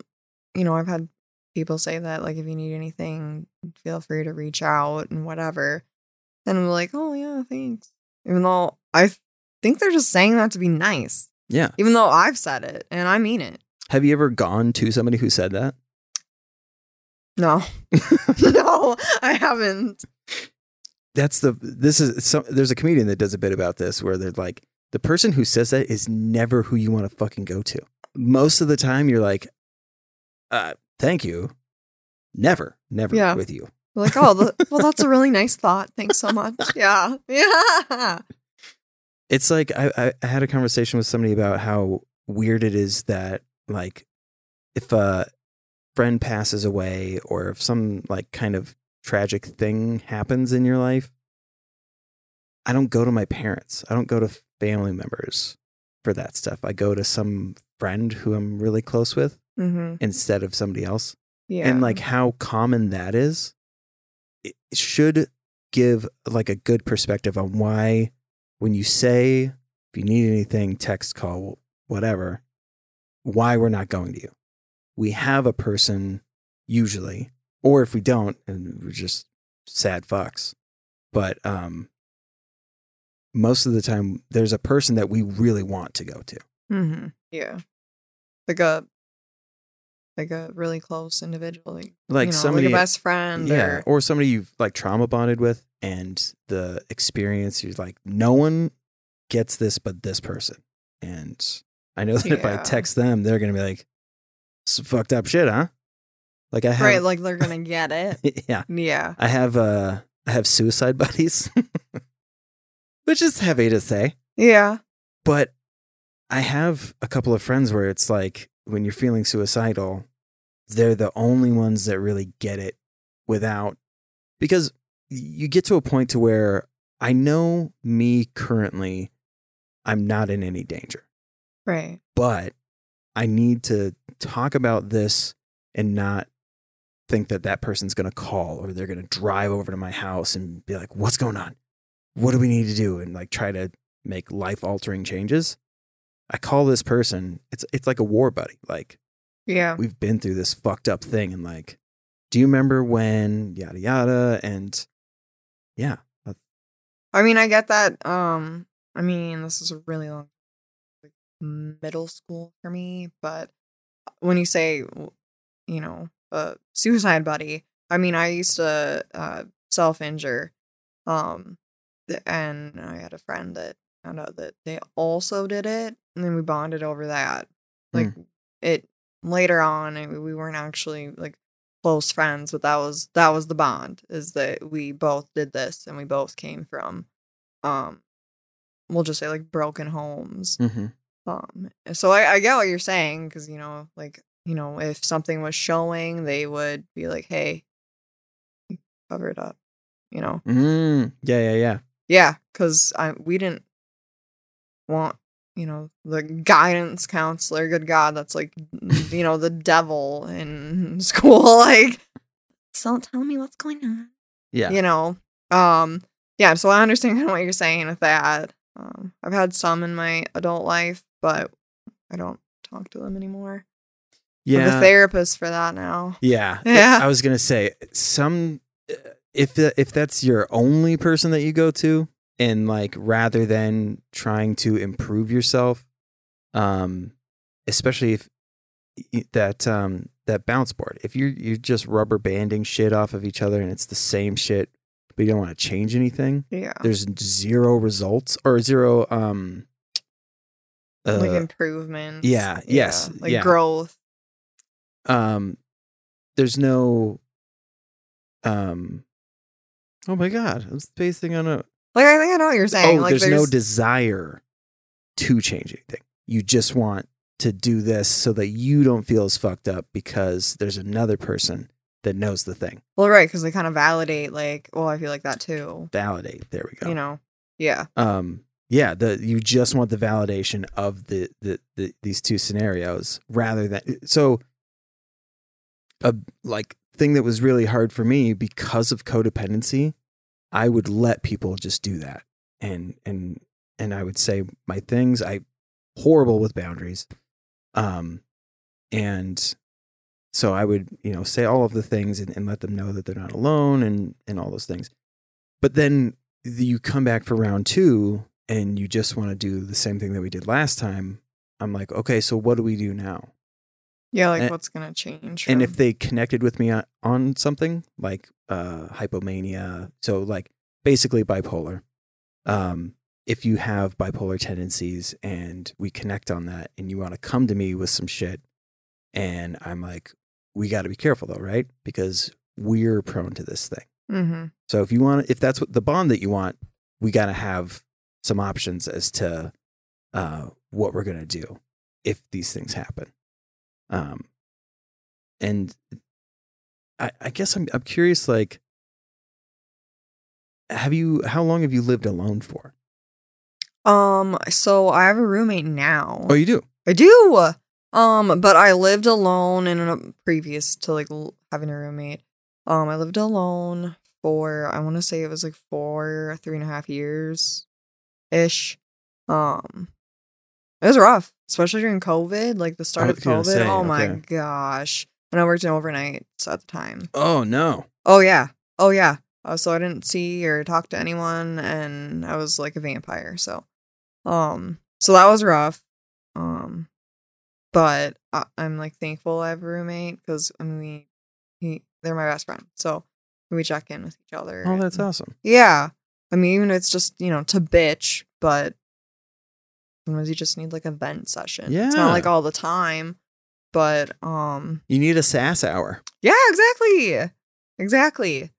B: you know, I've had people say that, like, if you need anything, feel free to reach out and whatever. And I'm like, oh, yeah, thanks. Even though I th- think they're just saying that to be nice,
A: yeah.
B: even though I've said it and I mean it.
A: Have you ever gone to somebody who said that?
B: No, <laughs> <laughs> no, I haven't.
A: That's the, this is, some, there's a comedian that does a bit about this where they're like, the person who says that is never who you want to fucking go to. Most of the time, you're like, uh, thank you. Never, never
B: Yeah.
A: with you.
B: Like, oh, <laughs> well, that's a really nice thought. Thanks so much. Yeah, yeah.
A: it's like I, I had a conversation with somebody about how weird it is that like if a friend passes away or if some like kind of tragic thing happens in your life i don't go to my parents i don't go to family members for that stuff i go to some friend who i'm really close with
B: Mm-hmm.
A: instead of somebody else
B: Yeah.
A: and like how common that is it should give like a good perspective on why when you say if you need anything text call whatever why we're not going to you we have a person usually or if we don't and we're just sad fucks but um most of the time there's a person that we really want to go to
B: Mm-hmm. Yeah. Like a like a really close individual. Like,
A: like
B: you know,
A: somebody
B: like a best friend.
A: yeah
B: Or,
A: or somebody you've like trauma bonded with and the experience you're like no one gets this but this person and i know <laughs> that if i text them they're gonna be like some fucked up shit huh like i have
B: right, like they're gonna <laughs> get it.
A: yeah
B: Yeah.
A: i have uh i have suicide buddies <laughs> which is heavy to say
B: Yeah.
A: but I have a couple of friends where it's like when you're feeling suicidal, they're the only ones that really get it without because you get to a point to where I know me currently I'm not in any danger,
B: Right.
A: but I need to talk about this and not think that that person's going to call or they're going to drive over to my house and be like, what's going on? What do we need to do? And like try to make life altering changes. I call this person, it's, it's like a war buddy. Like,
B: Yeah.
A: we've been through this fucked up thing and like do you remember when yada yada and yeah
B: I mean, I get that. Um, I mean, this is a really long, middle school for me. But when you say, you know, a suicide buddy, I mean, I used to uh, self injure, um, and I had a friend that found out that they also did it, and then we bonded over that. Like it later on, and we weren't actually like close friends, but that was that was the bond is that we both did this and we both came from um we'll just say like broken homes.
A: mm-hmm.
B: Um so I, I get what you're saying because you know, like, you know, if something was showing, they would be like, Hey, cover it up, you know.
A: mm, yeah yeah yeah
B: Yeah, because I we didn't want you know the guidance counselor. Good God, that's like you know the devil in <laughs> school. <laughs> Like, don't tell me what's going on.
A: yeah
B: You know, um, yeah. So I understand kind <laughs> of what you're saying with that. Um, I've had some in my adult life, but I don't talk to them anymore. I have a therapist for that now.
A: yeah <laughs>
B: Yeah.
A: i was gonna say some if the, if that's your only person that you go to and like rather than trying to improve yourself um especially if that um that bounce board if you're you're just rubber banding shit off of each other and it's the same shit but you don't want to change anything
B: Yeah,
A: there's zero results or zero um uh,
B: like improvement.
A: yeah, yes,
B: like
A: yeah.
B: growth.
A: um there's no um oh my god i'm spacing on a
B: Like I think I know what you're saying.
A: oh
B: like
A: there's, no desire to change anything you just want to do this so that you don't feel as fucked up because there's another person that knows the thing
B: Well, right, because they kind of validate, like, well, I feel like that too.
A: validate there we go
B: You know, yeah,
A: um yeah the you just want the validation of the, the the these two scenarios rather than so a like thing that was really hard for me because of codependency i would let people just do that and and and i would say my things i horrible with boundaries um and so i would you know say all of the things and, and let them know that they're not alone and and all those things. But then you come back for round two and you just want to do the same thing that we did last time i'm like okay so what do we do now
B: yeah. Like,
A: And-
B: what's gonna change?
A: and if they connected with me on, on something like uh hypomania so like basically bipolar um if you have bipolar tendencies and we connect on that and you want to come to me with some shit and i'm like we got to be careful though right because we're prone to this thing
B: Mm-hmm.
A: so if you want if that's what the bond that you want we got to have some options as to uh what we're going to do if these things happen um and I, I guess I'm I'm curious. Like, have you? How long have you lived alone for?
B: um, so I have a roommate now.
A: Oh, you do.
B: I do. Um, but I lived alone in a previous to like l- having a roommate. Um, I lived alone for I want to say it was like four, three and a half years, ish. Um, it was rough, especially during COVID, like the start of COVID.
A: say,
B: oh my gosh! And I worked in overnights at the time.
A: Oh no.
B: Oh yeah. Oh yeah. Uh, so I didn't see or talk to anyone, and I was like a vampire. So, um, so that was rough. Um, but I, I'm like thankful I have a roommate because I mean, we, he, they're my best friend. So we check in with each other.
A: Oh, that's
B: and-
A: awesome.
B: Yeah. I mean, even if it's just you know to bitch, but sometimes you just need like a vent session.
A: Yeah.
B: It's not like all the time, but um,
A: You need a sass hour.
B: yeah, exactly. Exactly.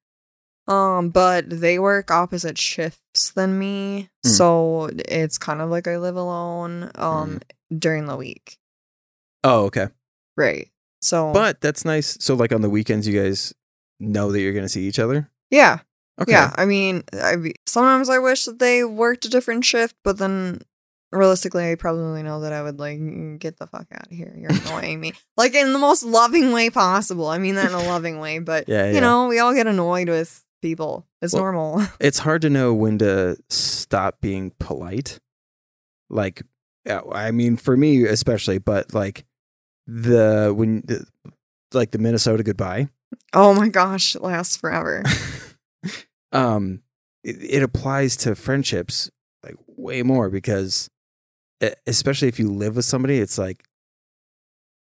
B: Um, but they work opposite shifts than me.
A: Mm.
B: So it's kind of like I live alone um during the week.
A: Oh, okay.
B: Right. So
A: But that's nice. So, like on the weekends, you guys know that you're going to see each other.
B: yeah.
A: Okay.
B: Yeah. I mean, I sometimes I wish that they worked a different shift, but then realistically, I probably know that I would like "Mm, get the fuck out of here. You're <laughs> annoying me, like in the most loving way possible. I mean that in a <laughs> loving way, but
A: Yeah, yeah.
B: you know, we all get annoyed with people. It's
A: Well-
B: normal. <laughs>
A: it's hard to know when to stop being polite. Like, I mean, for me especially, but like the when the, like the Minnesota goodbye,
B: oh my gosh, it lasts forever.
A: Um, it, it applies to friendships like way more because, especially if you live with somebody, it's like,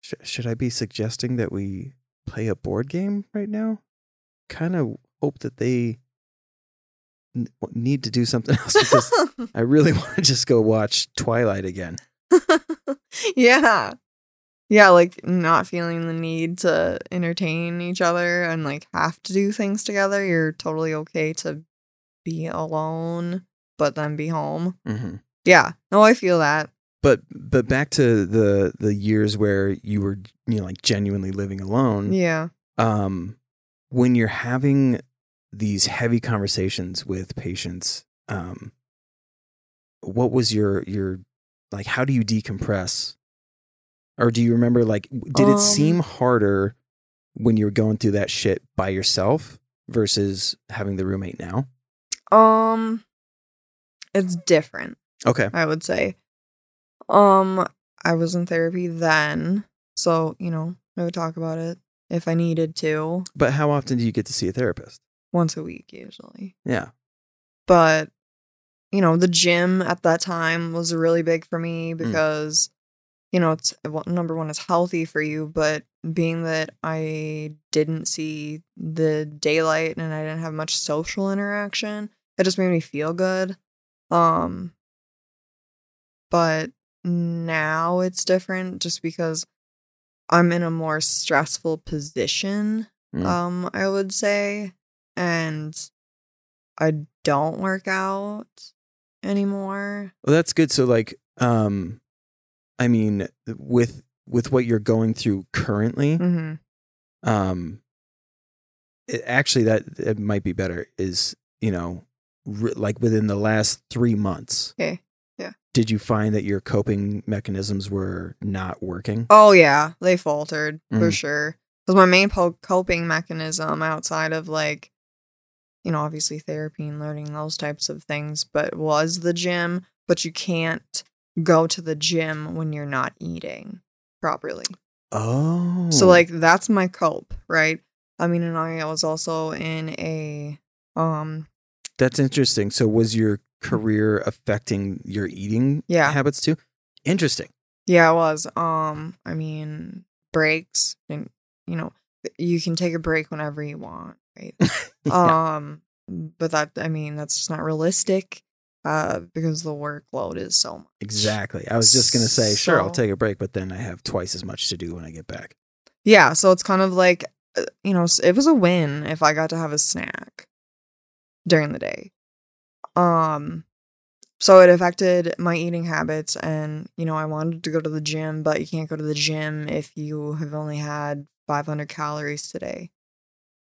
A: sh- should I be suggesting that we play a board game right now? Kind of hope that they n- need to do something <laughs> else because <laughs> I really want to just go watch Twilight again. <laughs>
B: yeah. Yeah, like not feeling the need to entertain each other and like have to do things together. You're totally okay to be alone, but then be home.
A: Mm-hmm.
B: Yeah. No, I feel that.
A: But but back to the the years where you were you know like genuinely living alone.
B: Yeah.
A: Um, when you're having these heavy conversations with patients, um, what was your your like? How do you decompress? Or do you remember like did
B: Um,
A: it seem harder when you were going through that shit by yourself versus having the roommate now?
B: Um it's different,
A: Okay.
B: I would say. Um I was in therapy then, so, you know, I would talk about it if I needed to
A: But how often do you get to see a therapist?
B: once a week usually.
A: Yeah.
B: but you know the gym at that time was really big for me because you know it's well, number one it's healthy for you but being that i didn't see the daylight and i didn't have much social interaction it just made me feel good um but now it's different just because i'm in a more stressful position
A: Mm.
B: um i would say and i don't work out anymore
A: Well, that's good. So, like, um, I mean, with with what you're going through currently,
B: hmm
A: um, it, actually, that it might be better. Is you know, r- like within the last three months,
B: okay Yeah.
A: did you find that your coping mechanisms were not working?
B: oh yeah they faltered for
A: Mhm.
B: sure because my main po- coping mechanism outside of like you know obviously therapy and learning those types of things but was the gym but you can't go to the gym when you're not eating properly
A: Oh,
B: So like that's my cope, right? I mean, and I was also in a um
A: that's interesting. So, was your career affecting your eating
B: Yeah.
A: habits too? Interesting.
B: yeah, it was um I mean, breaks and you know, you can take a break whenever you want, right? <laughs>
A: Yeah.
B: Um but that I mean, that's just not realistic uh because the workload is so much.
A: Exactly. I was just gonna say, sure, I'll take a break, but then I have twice as much to do when I get back.
B: Yeah, so it's kind of like uh, you know, it was a win if I got to have a snack during the day. Um so it affected my eating habits and you know, I wanted to go to the gym, but you can't go to the gym if you have only had 500 calories today.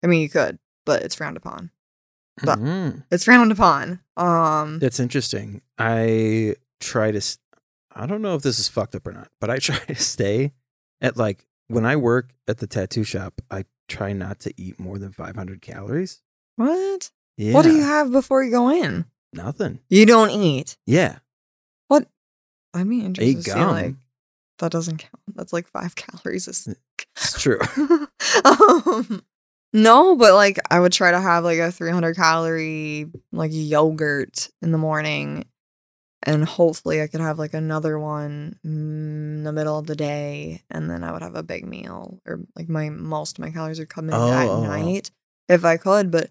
B: I mean, you could, but it's frowned upon. But-
A: Mhm.
B: It's frowned upon. Um
A: That's interesting. I try to. I don't know if this is fucked up or not, but I <laughs> try to stay at like when I work at the tattoo shop. I try not to eat more than 500 calories.
B: what?
A: Yeah.
B: What do you have before you go in?
A: Nothing.
B: You don't eat.
A: Yeah. What?
B: I'd be interested to see
A: gum.
B: like that doesn't count. That's like five <laughs> calories
A: It's true. <laughs>
B: um, no, but like I would try to have like a 300 calorie like yogurt in the morning, and hopefully I could have like another one in the middle of the day, and then I would have a big meal or like my most of my calories would come in
A: Oh,
B: at
A: oh, oh.
B: night if I could, but.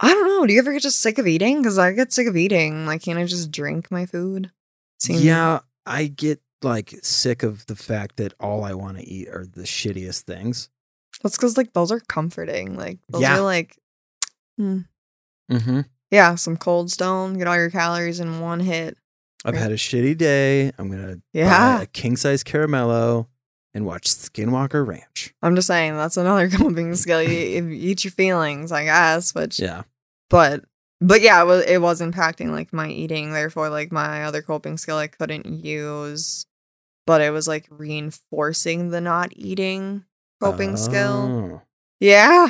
B: I don't know. Do you ever get just sick of eating? Because I get sick of eating. Like, can't I just drink my food? Seems-
A: Yeah. I get like sick of the fact that all I want to eat are the shittiest things.
B: That's because like those are comforting. Like those
A: Yeah.
B: are like hmm.
A: Mm-hmm.
B: yeah, some cold stone, get all your calories in one hit.
A: I've
B: Right.
A: had a shitty day. I'm gonna
B: Yeah.
A: buy a king size caramello and watch Skinwalker Ranch.
B: I'm just saying that's another <laughs> coping skill. You, you eat your feelings, I guess, which
A: Yeah.
B: but but yeah, it was it was impacting like my eating. Therefore, like my other coping skill I couldn't use, but it was like reinforcing the not eating coping skill.
A: Oh.
B: Yeah,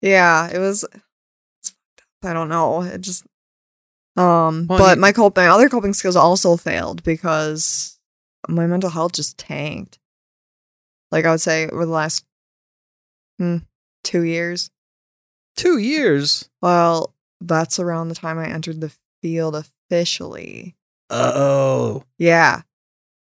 B: yeah, it was. it's fucked up. I don't know. It just um,
A: Well,
B: but
A: you-
B: my coping, my other coping skills also failed because my mental health just tanked. Like I would say over the last hmm, two years.
A: Two years.
B: Well, that's around the time I entered the field officially.
A: Uh oh.
B: Yeah.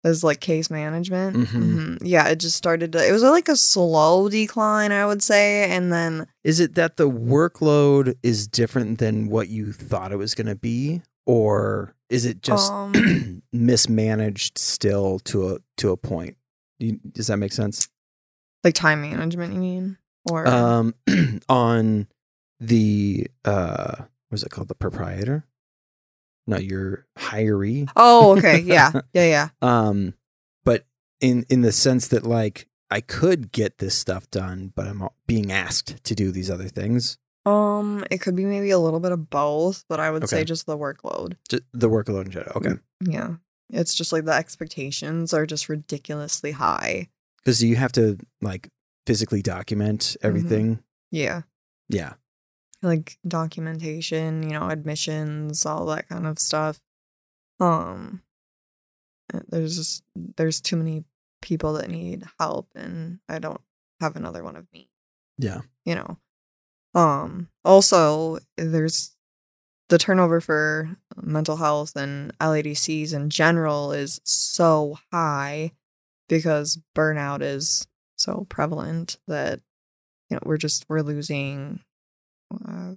B: As like case management.
A: Mhm.
B: Mhm. Yeah, it just started to, it was like a slow decline, I would say. And then,
A: Is it that the workload is different than what you thought it was going to be, or is it just
B: um, <clears throat>
A: mismanaged still to a to a point? You- Does that make sense?
B: like time management, you mean? Or,
A: Um, <clears throat> on the uh, what's it called? The proprietor? No, your hiree.
B: oh, <laughs> okay. Yeah. Yeah. Yeah.
A: Um, but in in the sense that like I could get this stuff done, but I'm being asked to do these other things.
B: Um, it could be maybe a little bit of both, but I would say just the workload.
A: Just the workload in general. Okay.
B: Yeah. It's just like the expectations are just ridiculously high.
A: Because you have to like physically document everything.
B: Yeah.
A: Yeah.
B: Like documentation, you know, admissions, all that kind of stuff. Um uh, there's just there's too many people that need help and I don't have another one of me.
A: Yeah.
B: you know. Um also there's the turnover for mental health and LADCs in general is so high because burnout is so prevalent that you know we're just we're losing uh,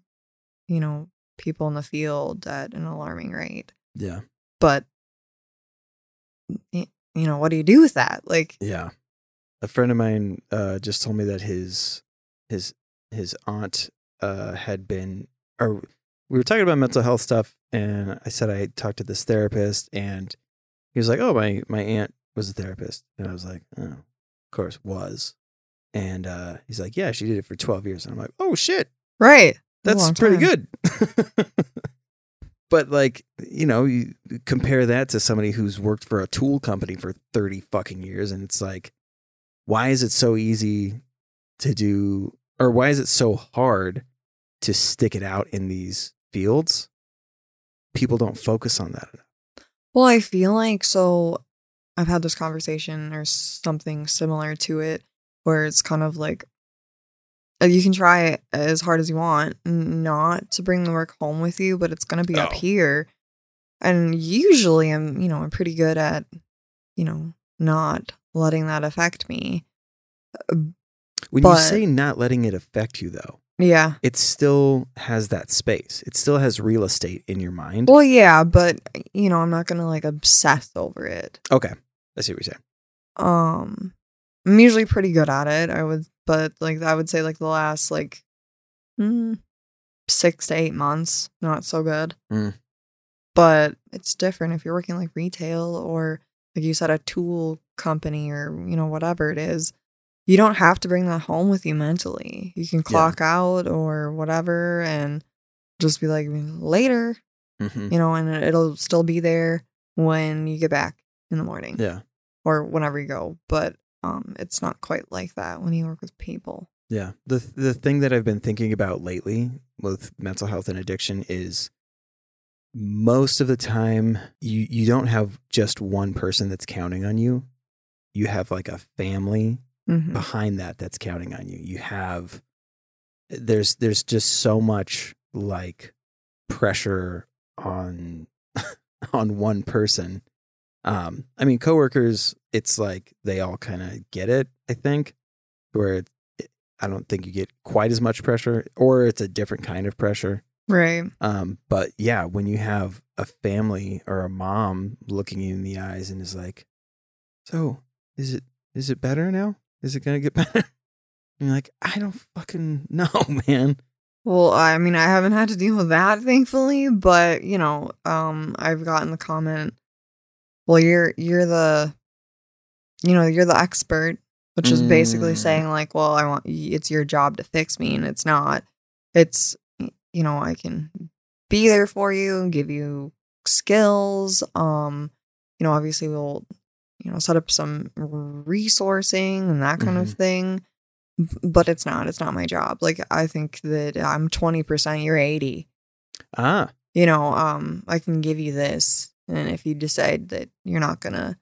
B: you know people in the field at an alarming rate
A: Yeah.
B: but you know what do you do with that like
A: Yeah. A friend of mine uh, just told me that his his his aunt uh, had been or we were talking about mental health stuff and I said I talked to this therapist and he was like, "Oh, my my aunt was a therapist." And I was like, "Oh, of course was." And uh, he's like, "Yeah, she did it for 12 years." And I'm like, "Oh shit.
B: Right
A: That's pretty good." <laughs> but like, you know, you compare that to somebody who's worked for a tool company for 30 fucking years and it's like why is it so easy to do or why is it so hard to stick it out in these fields? People don't focus on that enough.
B: Well, I feel like so I've had this conversation or something similar to it where it's kind of like you can try as hard as you want not to bring the work home with you, but it's going to be up
A: Oh.
B: here. And usually I'm, you know, I'm pretty good at, you know, not letting that affect me.
A: When you say not letting it affect you though,
B: Yeah.
A: it still has that space. It still has real estate in your mind.
B: Well, yeah, but you know, I'm not going to like obsess over it.
A: okay. I see what you're saying.
B: um i'm usually pretty good at it i would but like i would say like the last like mm, six to eight months not so good
A: Mm.
B: but it's different if you're working like retail or like you said a tool company or you know whatever it is you don't have to bring that home with you mentally you can clock out or whatever and just be like later
A: Mhm.
B: you know and it'll still be there when you get back in the morning
A: Yeah.
B: or whenever you go. But um, it's not quite like that when you work with people.
A: Yeah. The the thing that I've been thinking about lately with mental health and addiction is most of the time you you don't have just one person that's counting on you. You have like a family
B: Mhm.
A: behind that that's counting on you. You have there's there's just so much like pressure on <laughs> on one person. Um I mean coworkers it's like they all kind of get it, I think, where it, I don't think you get quite as much pressure or it's a different kind of pressure.
B: Right.
A: Um but yeah, when you have a family or a mom looking you in the eyes and is like, "So, is it is it better now? Is it going to get <laughs> better?" And you're like, "I don't fucking <laughs> know, man."
B: Well, I mean, I haven't had to deal with that, thankfully, but you know, um, I've gotten the comment, "Well, you're you're the, you know, you're the expert," which is basically
A: Mm.
B: saying like, "Well, I want it's your job to fix me," and it's not. It's you know, I can be there for you, and give you skills. Um, you know, obviously we'll, you know, set up some resourcing and that kind of thing. But it's not. It's not my job. Like I think that I'm 20%, you're 80.
A: Ah,
B: You know, um, I can give you this. And if you decide that you're not gonna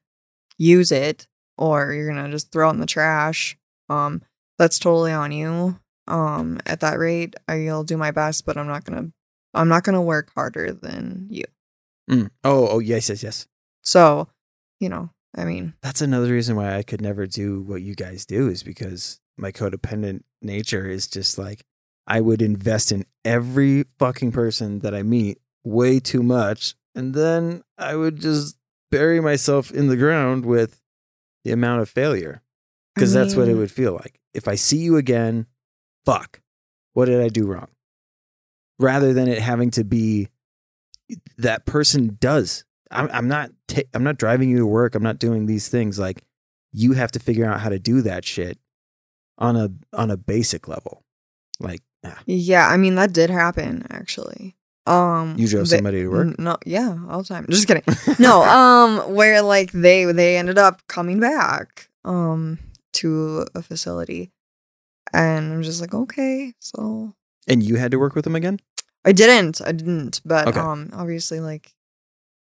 B: use it or you're gonna just throw it in the trash, um, that's totally on you. Um, at that rate, I'll do my best, but I'm not gonna I'm not gonna work harder than you.
A: mm. oh, oh, yes, yes, yes.
B: So, you know, I mean,
A: That's another reason why I could never do what you guys do is because my codependent nature is just like I would invest in every fucking person that I meet way too much, and then I would just bury myself in the ground with the amount of failure
B: I
A: because that's what it would feel like. If I see you again, fuck, what did I do wrong? Rather than it having to be that person does. I'm, I'm not. ta- I'm not driving you to work. I'm not doing these things. Like you have to figure out how to do that shit on a on a basic level. Like ah,
B: Yeah, I mean that did happen actually. Um,
A: you drove
B: they-
A: somebody to work.
B: No, yeah, all the time. Just kidding. no, <laughs> um, where like they they ended up coming back um to a facility, and I'm just like, okay, so
A: and you had to work with them again.
B: I didn't, I didn't, but
A: Okay.
B: um, obviously like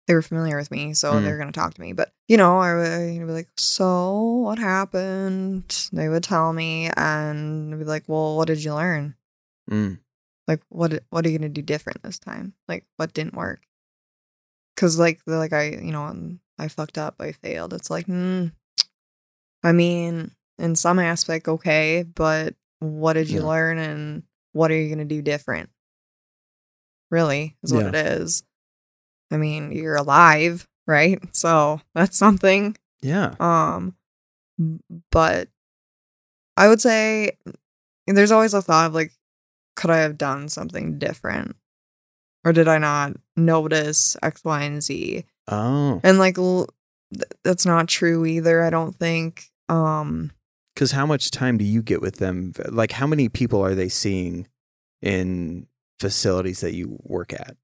B: they were familiar with me, so
A: Mhm.
B: they're gonna talk to me. But you know, I would be like, so what happened? They would tell me, and I'd be like, well, what did you learn?
A: Mm.
B: Like what what are you gonna do different this time? Like what didn't work? Because like the like i you know um, i fucked up i failed. It's like mm, i mean in some aspect okay but what did you
A: Yeah.
B: learn and what are you gonna do different? Really is what
A: Yeah.
B: it is. I mean you're alive right? <laughs> So that's something.
A: Yeah.
B: um, but I would say there's always a thought of like, could I have done something different? Or did I not notice X, Y, and Z?
A: Oh,
B: And like, l- th- that's not true either. I don't think. Um,
A: because how much time do you get with them? Like, how many people are they seeing in facilities that you work at?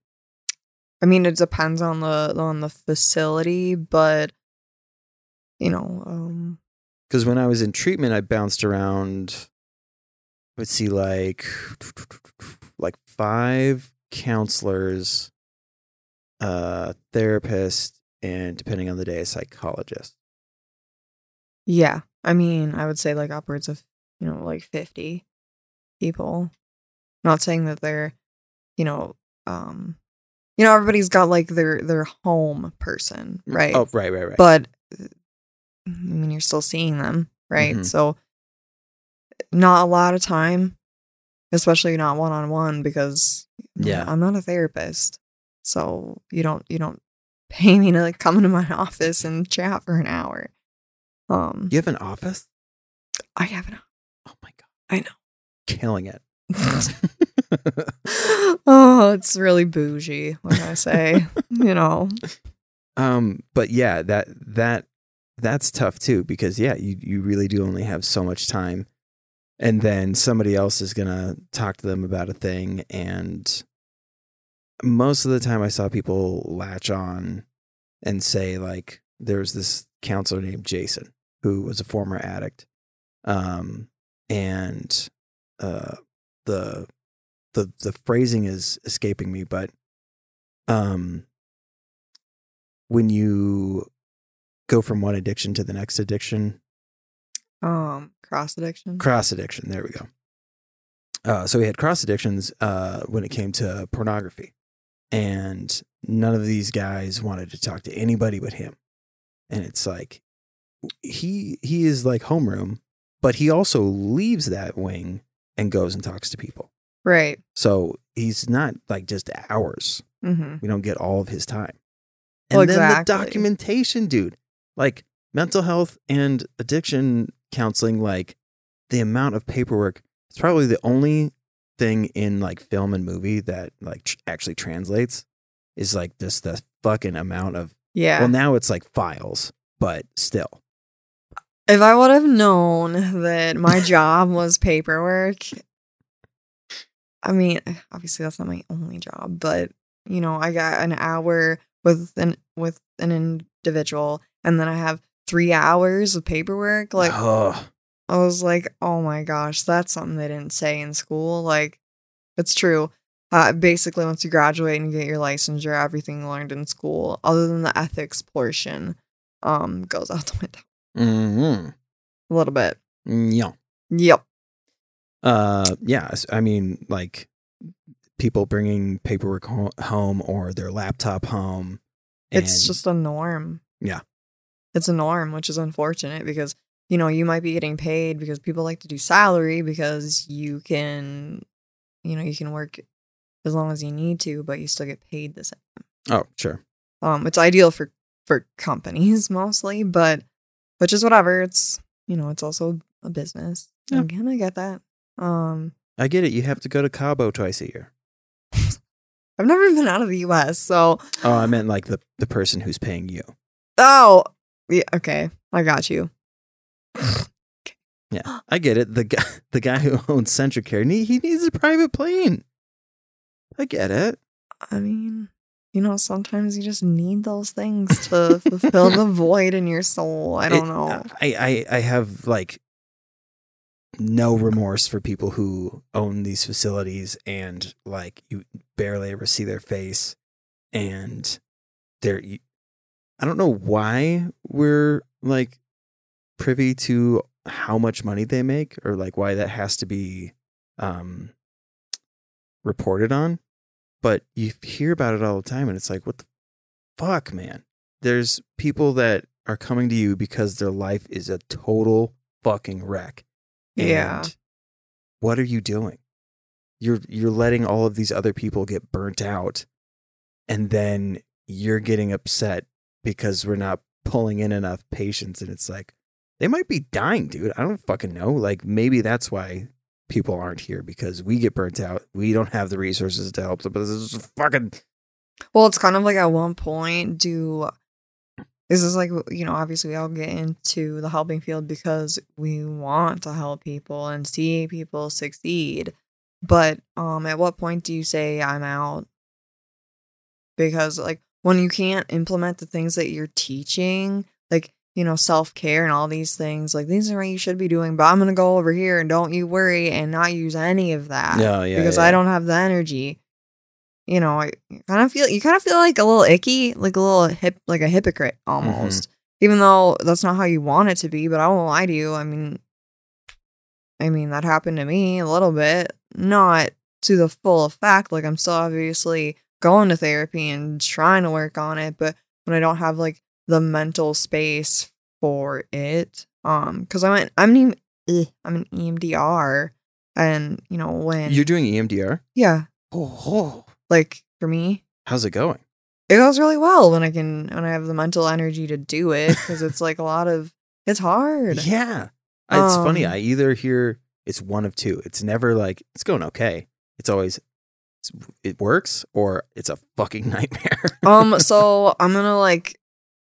B: I mean, it depends on the on the facility, but you know, um,
A: Because when I was in treatment, I bounced around. Let's see, like like five counselors, uh, therapist, and depending on the day, a psychologist.
B: yeah. I mean, I would say like upwards of you know like fifty people. Not saying that they're, you know, um, you know, everybody's got like their their home person, right?
A: Oh, right, right, right.
B: But I mean, you're still seeing them, right?
A: Mhm.
B: So, not a lot of time, especially not one on one, because
A: Yeah.
B: I'm not a therapist, so you don't you don't <laughs> pay me to like come into my office and chat for an hour. Um,
A: you have an office?
B: I have an.
A: Oh my god,
B: I know.
A: killing it. <laughs>
B: oh, it's really bougie. What I say? you know. <laughs>
A: um, but yeah, that that that's tough too because yeah, you you really do only have so much time, and then somebody else is gonna talk to them about a thing, and most of the time I saw people latch on and say like there's this counselor named Jason who was a former addict, um, and uh, the the the phrasing is escaping me, but um, when you go from one addiction to the next addiction,
B: Um, cross addiction.
A: cross addiction. There we go. Uh, so we had cross addictions uh, when it came to pornography, and none of these guys wanted to talk to anybody but him. And it's like he he is like homeroom, but he also leaves that wing and goes and talks to people.
B: right.
A: So he's not like just hours.
B: Mm-hmm.
A: We don't get all of his time. And
B: Well,
A: then
B: exactly.
A: the documentation, dude. Like mental health and addiction counseling, like the amount of paperwork, it's probably the only thing in like film and movie that like tr- actually translates is like this the fucking amount of
B: Yeah.
A: well now it's like files, but still.
B: if I would have known that my <laughs> job was paperwork, I mean, eh, obviously that's not my only job, but you know, I got an hour with an with an individual, and then I have three hours of paperwork. Like,
A: oh,
B: I was like, oh my gosh, that's something they didn't say in school. Like, it's true. Uh, basically, once you graduate and you get your licensure, everything you learned in school, other than the ethics portion, um, goes out <laughs> the window
A: mm-hmm.
B: a little bit.
A: yeah.
B: Yep.
A: Uh, yeah. I mean, like people bringing paperwork ho- home or their laptop home.
B: It's just a norm.
A: Yeah.
B: It's a norm, which is unfortunate because, you know, you might be getting paid because people like to do salary because you can, you know, you can work as long as you need to, but you still get paid the same.
A: oh, sure.
B: Um, it's ideal for for companies <laughs> mostly, but which is whatever. It's you know, it's also a business.
A: Yeah.
B: Again, I get that. Um,
A: I get it. You have to go to Cabo twice a year. <laughs>
B: I've never been out of the U.S., so
A: Oh, I meant like the the person who's paying you.
B: oh, yeah, okay, I got you.
A: Yeah, I get it. The guy, <laughs> the guy who owns CentraCare, he, he needs a private plane. I get it.
B: I mean, you know, sometimes you just need those things to fulfill the <laughs> void in your soul. I don't
A: It-
B: know.
A: Uh, I, I I have like no remorse for people who own these facilities and like you barely ever see their face and they're I don't know why we're like privy to how much money they make or like why that has to be um reported on but you hear about it all the time and it's like what the fuck man? There's people that are coming to you because their life is a total fucking wreck.
B: Yeah.
A: and what are you doing? You're you're letting all of these other people get burnt out and then you're getting upset because we're not pulling in enough patients and it's like they might be dying dude i don't fucking know like maybe that's why people aren't here because we get burnt out we don't have the resources to help them but this is fucking
B: Well, it's kind of like at one point, do this is like you know, obviously we all get into the helping field because we want to help people and see people succeed. But um at what point do you say I'm out? Because like when you can't implement the things that you're teaching, like you know, self-care and all these things, like these are what you should be doing, but I'm going to go over here and don't you worry and not use any of that
A: yeah yeah
B: because
A: yeah.
B: I don't have the energy. You know, I kind of feel you kind of feel like a little icky, like a little hip, like a hypocrite
A: Mm-hmm.
B: almost. Even though that's not how you want it to be, but I won't lie to you. I mean, I mean that happened to me a little bit, not to the full effect. Like I'm still obviously going to therapy and trying to work on it, but when I don't have like the mental space for it, um, because I went, I'm an, I'm an EMDR, and you know when
A: you're doing emdr
B: yeah,
A: oh,
B: like for me
A: how's it going
B: it goes really well when i can when i have the mental energy to do it because it's like a lot of it's hard <laughs>
A: Yeah. It's funny.
B: Um,
A: I either hear it's one of two. It's never like it's going okay. It's always it works or it's a fucking <laughs> nightmare.
B: um so i'm gonna like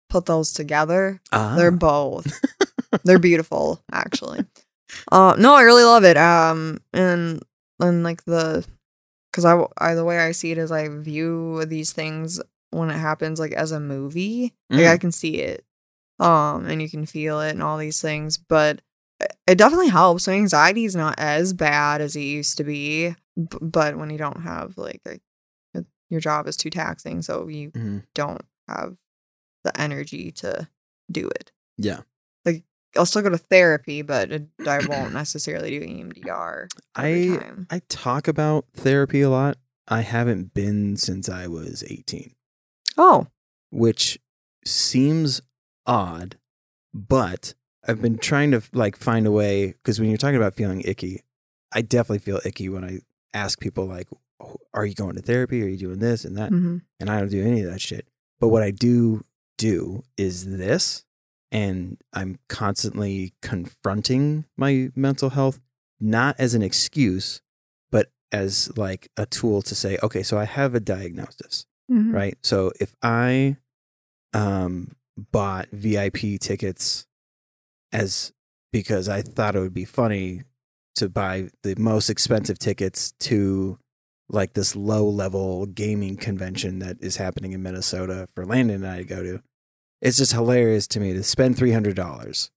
B: put those together.
A: Ah,
B: they're both. <laughs> They're beautiful actually. Uh no i really love it. Um and and like the because I, I the way i see it is i view these things when it happens like as a movie. Like
A: Mm.
B: i can see it um and you can feel it and all these things but it- it definitely helps. My anxiety is not as bad as it used to be b- but when you don't have like a, a- your job is too taxing so you
A: Mhm.
B: don't have the energy to do it
A: Yeah.
B: Like I'll still go to therapy, but I won't <clears throat> necessarily do EMDR.
A: I
B: time.
A: I talk about therapy a lot. I haven't been since I was 18,
B: Oh,
A: which seems odd, but I've been trying to like find a way because when you're talking about feeling icky, I definitely feel icky when I ask people like, "Oh, "Are you going to therapy? Are you doing this and that?"
B: mhm.
A: and I don't do any of that shit. But what I do do is this, and I'm constantly confronting my mental health, not as an excuse, but as like a tool to say, okay, so I have a diagnosis,
B: Mhm.
A: right? So if I um, bought VIP tickets as because I thought it would be funny to buy the most expensive tickets to like this low level gaming convention that is happening in Minnesota for Landon and I to go to. It's just hilarious to me to spend three hundred dollars.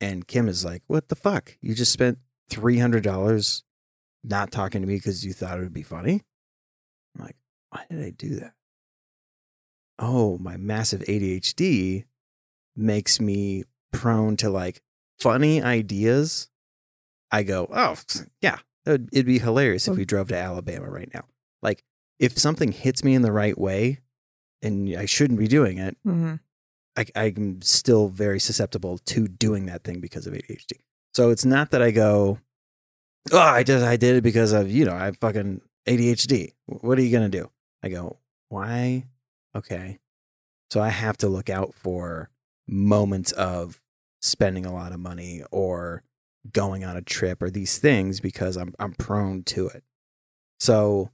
A: And Kim is like, What the fuck? You just spent three hundred dollars not talking to me because you thought it would be funny? I'm like, why did I do that? Oh, my massive ADHD makes me prone to like funny ideas. I go, oh, yeah, it'd, it'd be hilarious if we drove to Alabama right now. Like, if something hits me in the right way and I shouldn't be doing it,
B: hmm
A: I, I'm still very susceptible to doing that thing because of ADHD. So it's not that I go, oh, I just I did it because of you know I fucking ADHD. What are you gonna do? I go, why? Okay, so I have to look out for moments of spending a lot of money or going on a trip or these things because I'm I'm prone to it. So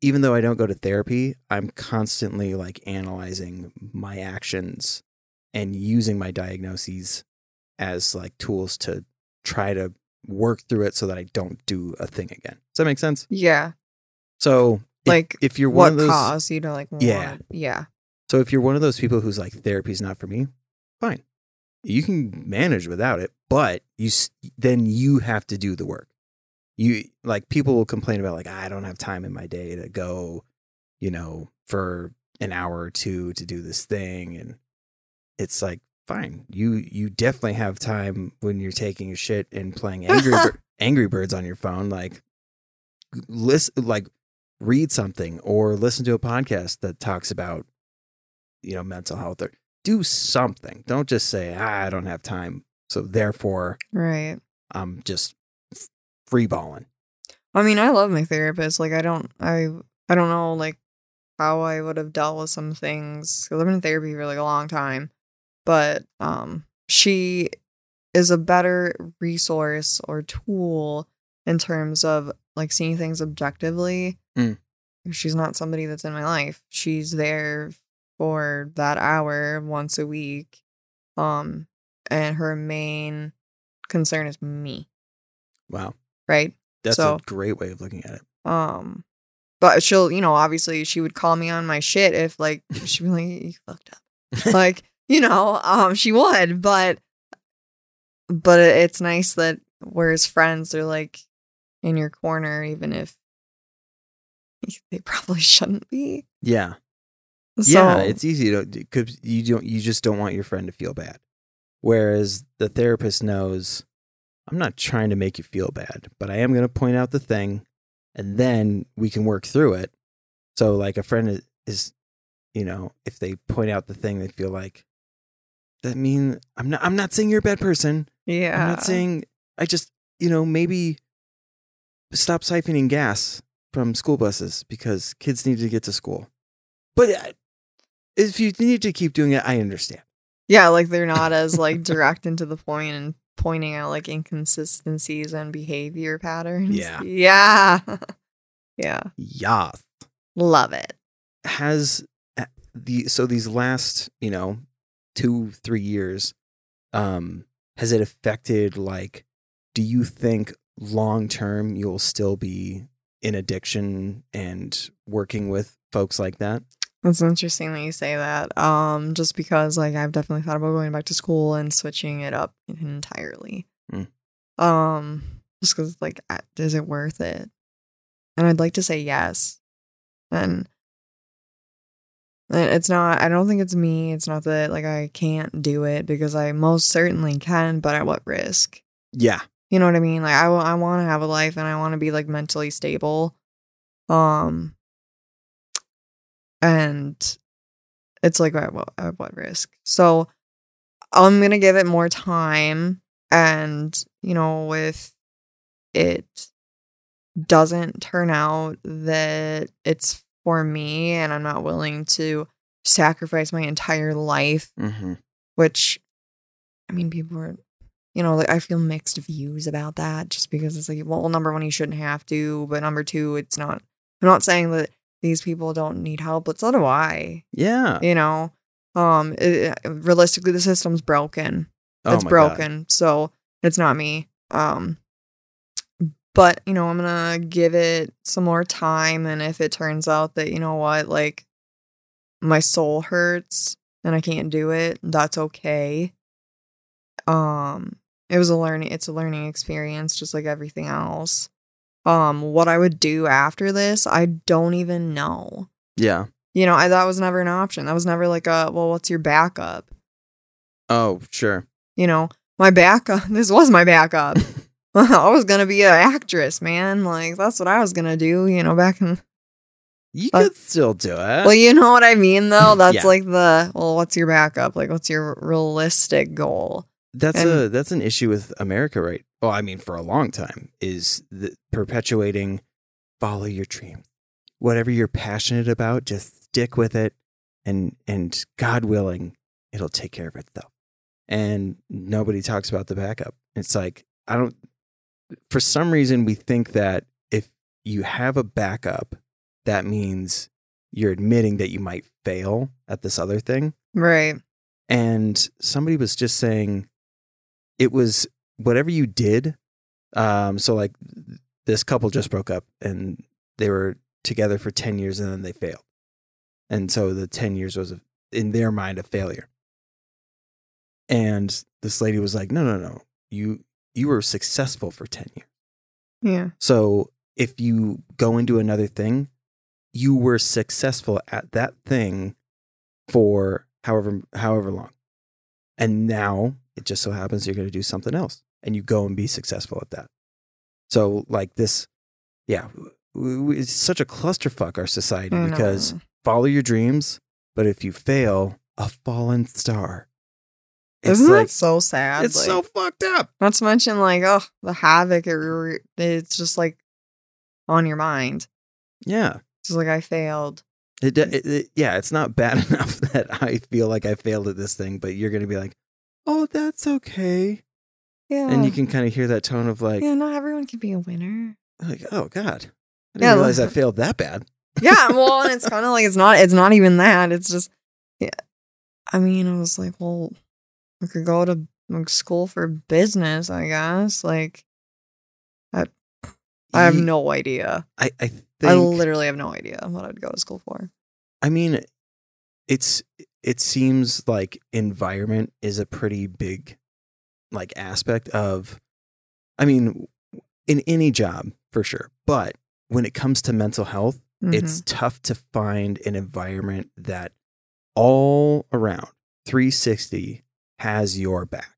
A: even though I don't go to therapy, I'm constantly like analyzing my actions and using my diagnoses as like tools to try to work through it so that I don't do a thing again. Does that make sense?
B: Yeah.
A: So if,
B: Like,
A: if you're one
B: What
A: of those
B: caused you to like?
A: Yeah.
B: want- Yeah.
A: so if you're one of those people who's like therapy's not for me, fine. You can manage without it, but you then you have to do the work. You like people will complain about like I don't have time in my day to go, you know, for an hour or two to do this thing and it's like fine. You you definitely have time when you're taking a shit and playing Angry Bir- <laughs> Angry Birds on your phone like listen like read something or listen to a podcast that talks about you know mental health or do something don't just say ah, i don't have time so therefore
B: Right.
A: i'm just f- free balling
B: I mean, I love my therapist. Like, I don't, I, I don't know, like, how I would have dealt with some things. Cause I've been in therapy for like a long time, but um, she is a better resource or tool in terms of like seeing things objectively.
A: Mm.
B: She's not somebody that's in my life. She's there for that hour once a week, um, and her main concern is me.
A: wow
B: Right.
A: that's
B: So-
A: a great way of looking at it
B: Um, but she'll, you know, obviously she would call me on my shit if like <laughs> she'd be like, "You fucked up," like you know, um, she would. But but it's nice that we're friends. They're like in your corner, even if <laughs> they probably shouldn't be.
A: yeah
B: So,
A: yeah it's easy to because you don't you just don't want your friend to feel bad. Whereas the therapist knows i'm not trying to make you feel bad but i am going to point out the thing and then we can work through it. So like a friend is, is you know if they point out the thing they feel like that mean i'm not i'm not saying you're a bad person.
B: Yeah,
A: i'm not saying i just you know maybe stop siphoning gas from school buses because kids need to get to school. But uh, if you need to keep doing it i understand
B: yeah, like they're not as like direct and to the point and pointing out like inconsistencies and behavior patterns.
A: Yeah.
B: yeah, <laughs> yeah,
A: yeah
B: love it.
A: has uh, the so these last you know two three years um has it affected like do you think long term you'll still be in addiction and working with folks like that
B: It's interesting that you say that. Um, just because like I've definitely thought about going back to school and switching it up entirely.
A: Mm.
B: Um, just because like, is it worth it? And I'd like to say yes. And and it's not. I don't think it's me. It's not that like I can't do it because I most certainly can, but at what risk?
A: yeah
B: You know what I mean? Like I, w- I want to have a life and I want to be like mentally stable. Um and it's like at what, at what risk? So I'm going to give it more time and you know if it doesn't turn out that it's for me and I'm not willing to sacrifice my entire life
A: mm-hmm.
B: which I mean, people are, you know, like I feel mixed views about that just because it's like, well, number one, you shouldn't have to, but number two, it's not, I'm not saying that these people don't need help, but so do I,
A: yeah
B: you know? Um, it, realistically, the system's broken.
A: Oh
B: it's
A: my God.
B: broken. So it's not me. Um, but you know, I'm gonna give it some more time, and if it turns out that you know what, like my soul hurts and I can't do it, that's okay. Um, it was a learning. It's a learning experience, just like everything else. Um, what I would do after this, I don't even know.
A: Yeah.
B: You know, I that was never an option. That was never like a well, what's your backup?
A: Oh, sure.
B: You know, my backup. <laughs> This was my backup. <laughs> <laughs> I was gonna be an actress, man. Like that's what I was gonna do. You know, back in.
A: You could still do it.
B: Well, you know what I mean, though. That's
A: Yeah.
B: like the well, what's your backup? Like, what's your realistic goal?
A: That's
B: And-
A: a that's an issue with America, right? Well, I mean, for a long time, is the perpetuating follow your dream, whatever you're passionate about, just stick with it, and and God willing, it'll take care of itself. And nobody talks about the backup. It's like I don't. For some reason, we think that if you have a backup, that means you're admitting that you might fail at this other thing
B: Right.
A: and somebody was just saying it was whatever you did um so like this couple just broke up and they were together for 10 years and then they failed and so the 10 years was a, in their mind a failure and this lady was like no no no you you were successful for 10 years
B: Yeah.
A: so if you go into another thing, you were successful at that thing for however however long. And now it just so happens you're going to do something else and you go and be successful at that. So like this yeah, it's such a clusterfuck our society
B: I
A: because follow your dreams, but if you fail, a fallen star. It's
B: isn't
A: like
B: that so sad?
A: it's
B: Like,
A: so fucked up.
B: Not to mention, like, oh, the havoc. It, re- it's just like on your mind.
A: Yeah.
B: Just like I failed.
A: It, it, it- yeah, it's not bad <laughs> enough that I feel like I failed at this thing, but you're going to be like, oh, that's okay.
B: Yeah.
A: And you can kind of hear that tone of like,
B: yeah, not everyone can be a winner.
A: like oh, God. I didn't
B: Yeah,
A: realize I <laughs> failed that bad.
B: Yeah, well, and it's <laughs> kind of like it's not. It's not even that. It's just, yeah. I mean, I was like, well, I could go to like, school for business, I guess. Like, I have no idea.
A: I, I think,
B: I literally have no idea what I'd go to school for.
A: I mean, it's, it seems like environment is a pretty big like aspect of, I mean, in any job for sure. But when it comes to mental health, it's tough to find an environment that all around 360 has your back.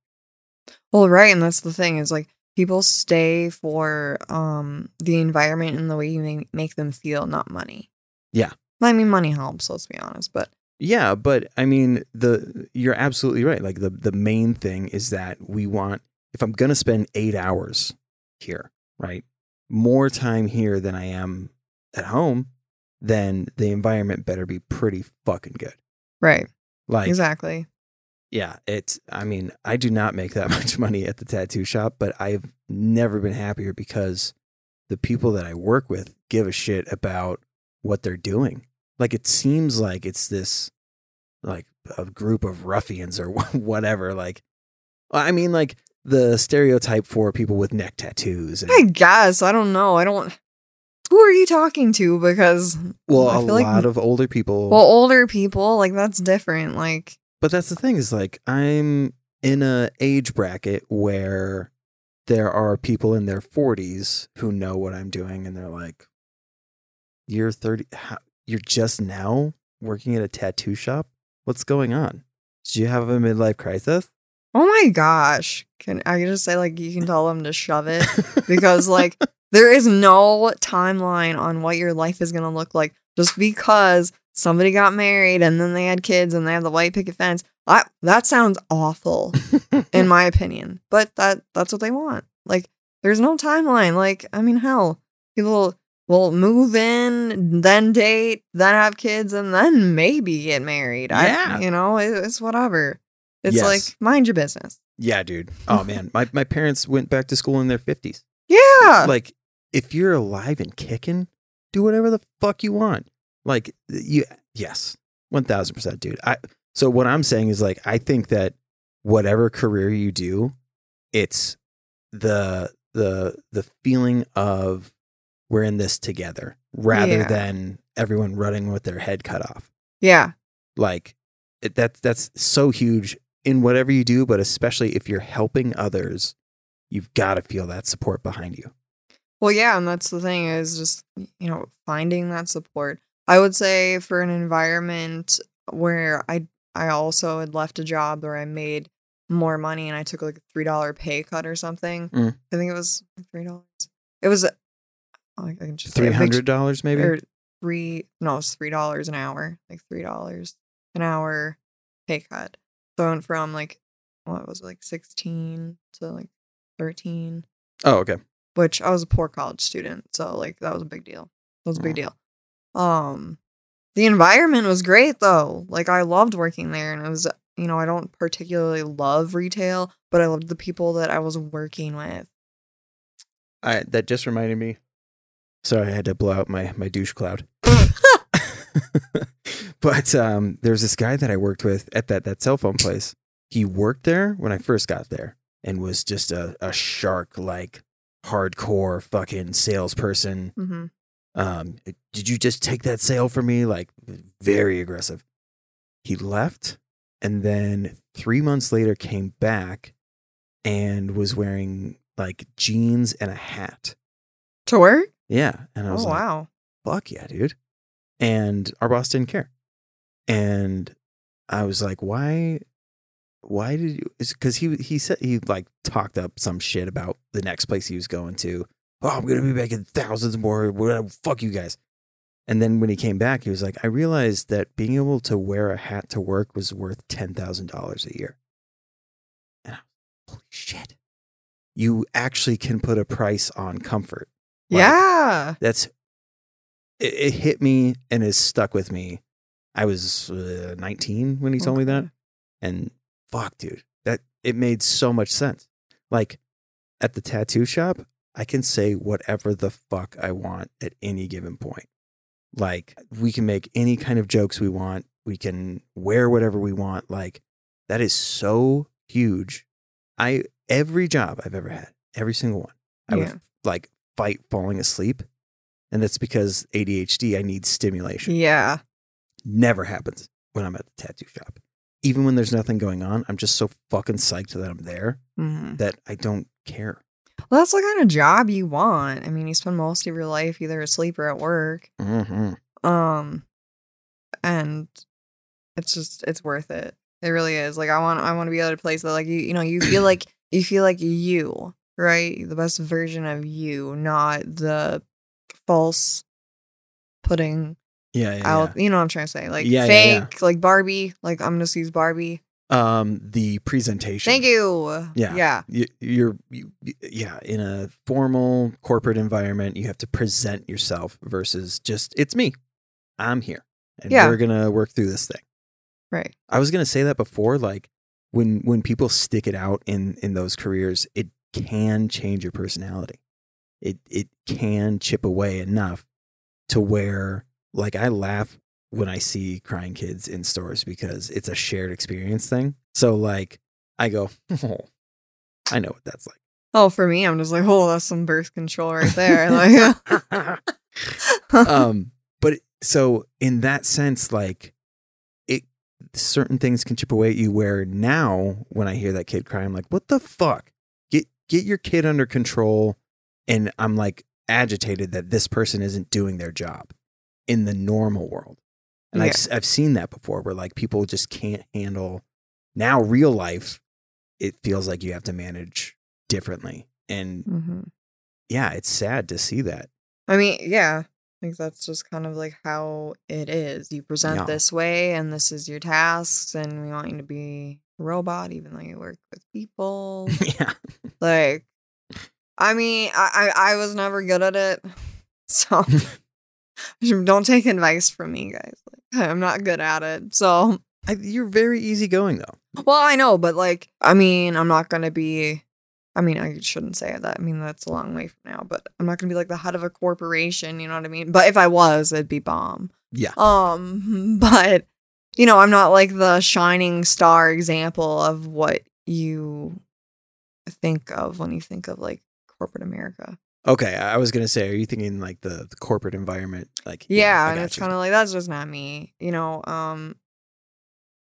B: Well, right, and that's the thing is like people stay for um the environment and the way you make, make them feel, not money.
A: Yeah.
B: I mean, money helps. Let's be honest, but
A: Yeah, but I mean the you're absolutely right. Like the the main thing is that we want if I'm going to spend 8 hours here, right? More time here than I am at home, then the environment better be pretty fucking good.
B: right,
A: Like
B: exactly.
A: yeah, it's I mean, I do not make that <laughs> much money at the tattoo shop, but I've never been happier because the people that I work with give a shit about what they're doing. Like it seems like it's this like a group of ruffians or <laughs> whatever like I mean like the stereotype for people with neck tattoos and
B: I guess I don't know. I don't. Who are you talking to? Because
A: well
B: I
A: a
B: feel like-
A: lot of older people
B: well, older people like that's different. Like
A: But that's the thing is like I'm in a age bracket where there are people in their 40s who know what I'm doing and they're like you're 30 how, you're just now working at a tattoo shop? What's going on? Do you have a midlife crisis?
B: oh my gosh, can I just say like you can tell them to shove it because like <laughs> there is no timeline on what your life is gonna look like just because somebody got married and then they had kids and they have the white picket fence. I, that sounds awful in my <laughs> opinion, but that that's what they want. Like there's no timeline. Like I mean, hell, people will move in, then date, then have kids, and then maybe get married.
A: Yeah.
B: I, you know, it, it's whatever. It's
A: Yes.
B: like mind your business.
A: yeah, dude. <laughs> Oh man, my my parents went back to school in their 50s.
B: Yeah.
A: like if you're alive and kicking, do whatever the fuck you want. Like you yes, 1000% dude. I so what I'm saying is like I think that whatever career you do, it's the the the feeling of we're in this together rather
B: Yeah.
A: than everyone running with their head cut off.
B: Yeah.
A: Like it, that's that's so huge in whatever you do, but especially if you're helping others, you've got to feel that support behind you.
B: Well, yeah, and that's the thing is just you know finding that support. I would say for an environment where I I also had left a job where I made more money and I took like a three dollar pay cut or something.
A: Mm.
B: I think it was three dollars. It was I can just
A: Three hundred dollars maybe.
B: or three no it's three dollars an hour like three dollars an hour pay cut so I went from like what was it, like 16 to like 13
A: oh, okay.
B: which i was a poor college student so like that was a big deal that was a big
A: Aw.
B: deal um the environment was great though like i loved working there and it was you know i don't particularly love retail but i loved the people that i was working with
A: I that just reminded me. Sorry, I had to blow out my my douche cloud. <laughs> but um, there's this guy that I worked with at that that cell phone place. He worked there when I first got there and was just a, a shark like hardcore fucking salesperson.
B: hmm
A: Um, did you just take that sale for me? Like very aggressive. He left and then three months later came back and was wearing like jeans and a hat.
B: to work
A: Yeah. And I
B: oh
A: was like,
B: wow
A: fuck yeah, dude. And our boss didn't care. And I was like, why, why did you, because he, he said, he like talked up some shit about the next place he was going to. Oh, I'm going to be making thousands more. Fuck you guys. And then when he came back, he was like, I realized that being able to wear a hat to work was worth $10,000 a year. And I was holy shit. You actually can put a price on comfort. Like,
B: yeah
A: that's it, it hit me and is stuck with me. I was uh, 19 when he told me that, and fuck, dude, that it made so much sense. Like at the tattoo shop, I can say whatever the fuck I want at any given point. Like we can make any kind of jokes we want. We can wear whatever we want. Like that is so huge. I every job I've ever had, every single one, I
B: Yeah.
A: would like fight falling asleep. And that's because ADHD, I need stimulation.
B: yeah
A: Never happens when I'm at the tattoo shop. Even when there's nothing going on, I'm just so fucking psyched that I'm there
B: hmm
A: that I don't care.
B: Well, that's the kind of job you want. I mean, you spend most of your life either asleep or at work.
A: hmm
B: Um, and it's just it's worth it. It really is. Like I want I want to be at a place that like you you know you feel like you feel like you right the best version of you, not the false putting
A: Yeah, yeah,
B: out. You know what I'm trying to say? Like
A: Yeah, yeah,
B: fake, like Barbie. Like I'm gonna use Barbie.
A: Um, the presentation.
B: Thank you.
A: Yeah.
B: Yeah.
A: you, you're you, yeah in a formal corporate environment you have to present yourself versus just it's me i'm here and
B: Yeah.
A: we're gonna work through this thing
B: Right.
A: i was gonna say that before like when when people stick it out in in those careers it can change your personality. It it can chip away enough to where like i laugh when i see crying kids in stores because it's a shared experience thing. So like i go <laughs> oh i know what that's like.
B: Oh, for me, I'm just like, oh, that's some birth control right there. Like, <laughs>
A: um but so in that sense like it certain things can chip away at you where now when i hear that kid cry i'm like what the fuck get your kid under control and i'm like agitated that this person isn't doing their job in the normal world and I've,
B: Yeah.
A: s- I've seen that before where like people just can't handle now real life it feels like you have to manage differently and
B: Mhm.
A: yeah it's sad to see that
B: I mean, yeah. I think that's just kind of like how it is. You present
A: Yeah.
B: this way, and this is your tasks, and we want you to be robot, even though you work with <laughs> people.
A: yeah
B: like, I mean, I, I I was never good at it, <laughs> so <laughs> don't take advice from me, guys. Like, I'm not good at it, so
A: I, you're very easygoing though.
B: Well, I know, but like, I mean, I'm not gonna be. I mean, I shouldn't say that. I mean, that's a long way from now. But I'm not gonna be like the head of a corporation. You know what I mean? But if I was, it'd be bomb.
A: Yeah.
B: Um, but you know, I'm not like the shining star example of what you think of when you think of like corporate America.
A: Okay, I was gonna say, are you thinking like the, the corporate environment? Like,
B: Yeah,
A: I
B: and it's kind of like that's just not me. You know, um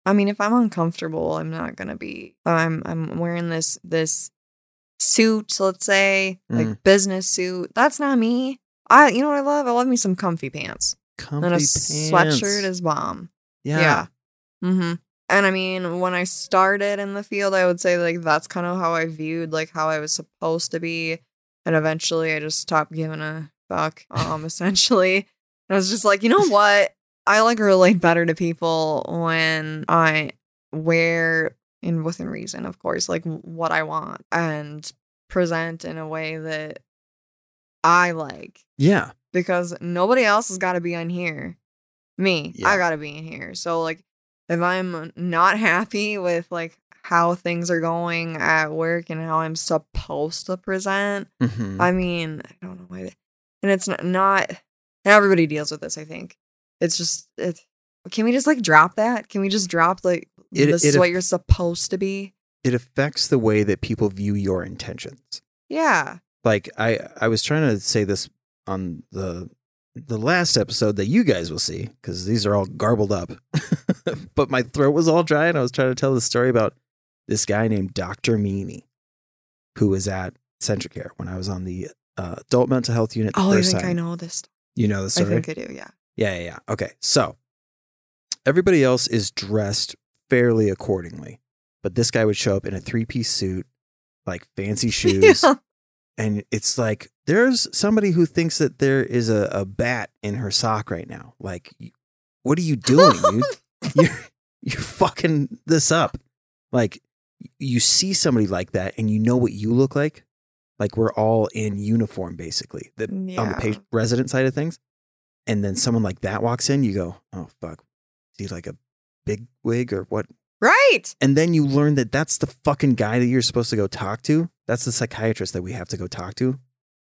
B: I mean, if I'm uncomfortable, I'm not going to be I'm I'm wearing this this suit, let's say, like
A: Mm.
B: business suit. That's not me. I you know what I love? I love me some comfy pants.
A: comfy
B: and a
A: pants.
B: sweatshirt is bomb.
A: Yeah.
B: Mm-hmm. And I mean, when I started in the field, I would say like that's kind of how I viewed like how I was supposed to be. And eventually I just stopped giving a fuck, <laughs> um, essentially. I was just like, you know what? I like relate better to people when I wear in within reason, of course, like what I want and present in a way that I like
A: yeah,
B: because nobody else has got to be in here. Me,
A: Yeah.
B: I got to be in here. So like if I'm not happy with like how things are going at work and how I'm supposed to present,
A: Mhm.
B: I mean, I don't know why. they- And it's not, not and everybody deals with this, I think. It's just it can we just like drop that? Can we just drop like
A: It-
B: this
A: it
B: is what
A: aff-
B: you're supposed to be?
A: it affects the way that people view your intentions.
B: Yeah.
A: Like I, I was trying to say this on the the last episode that you guys will see because these are all garbled up, <laughs> but my throat was all dry and I was trying to tell the story about this guy named Doctor Meany, who was at CentraCare when I was on the uh, adult mental health unit.
B: Oh, I think
A: time.
B: I know this.
A: You know the story.
B: I think I do, yeah.
A: Yeah, yeah, yeah. Okay. So everybody else is dressed fairly accordingly. But this guy would show up in a three piece suit, like fancy <laughs> shoes.
B: Yeah.
A: And it's like, there's somebody who thinks that there is a, a bat in her sock right now. Like, what are you doing? you, <laughs> you're, you're fucking this up. Like, you see somebody like that and you know what you look like. Like, we're all in uniform, basically. The, on the patient, resident side of things. And then someone like that walks in, you go, oh, fuck. Is he like a big wig or what?
B: Right.
A: And then you learn that that's the fucking guy that you're supposed to go talk to. That's the psychiatrist that we have to go talk to.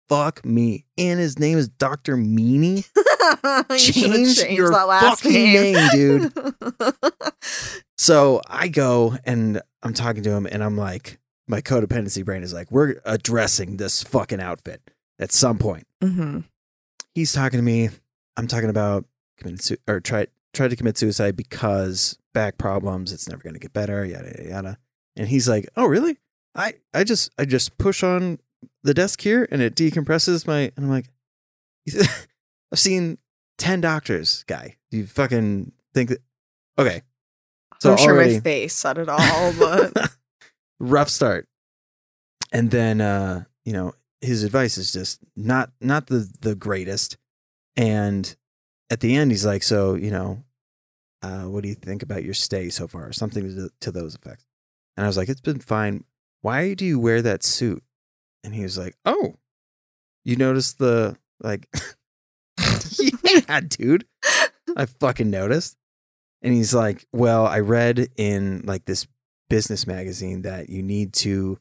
A: Fuck me. And his name is Dr. Meany. <laughs>
B: you
A: Change your
B: that last
A: fucking
B: name,
A: name, dude. <laughs> So I go and I'm talking to him and I'm like, my codependency brain is like, we're addressing this fucking outfit at some point.
B: hmm
A: He's talking to me. I'm talking about committing su- or try tried to commit suicide because back problems. It's never going to get better. Yada yada yada. And he's like, "Oh, really? I I just I just push on the desk here and it decompresses my." And I'm like, <laughs> "I've seen ten doctors, guy. You fucking think that? Okay, so
B: I'm sure
A: already
B: my face said it <laughs> all, but
A: rough start. And then uh, you know, his advice is just not not the the greatest. And at the end he's like, "So, you know, uh, what do you think about your stay so far?" something to, to those effects. And I was like, "It's been fine. Why do you wear that suit?" And he was like, "Oh, you noticed the like <laughs> Yeah, dude. I fucking noticed." And he's like, "Well, I read in like this business magazine that you need to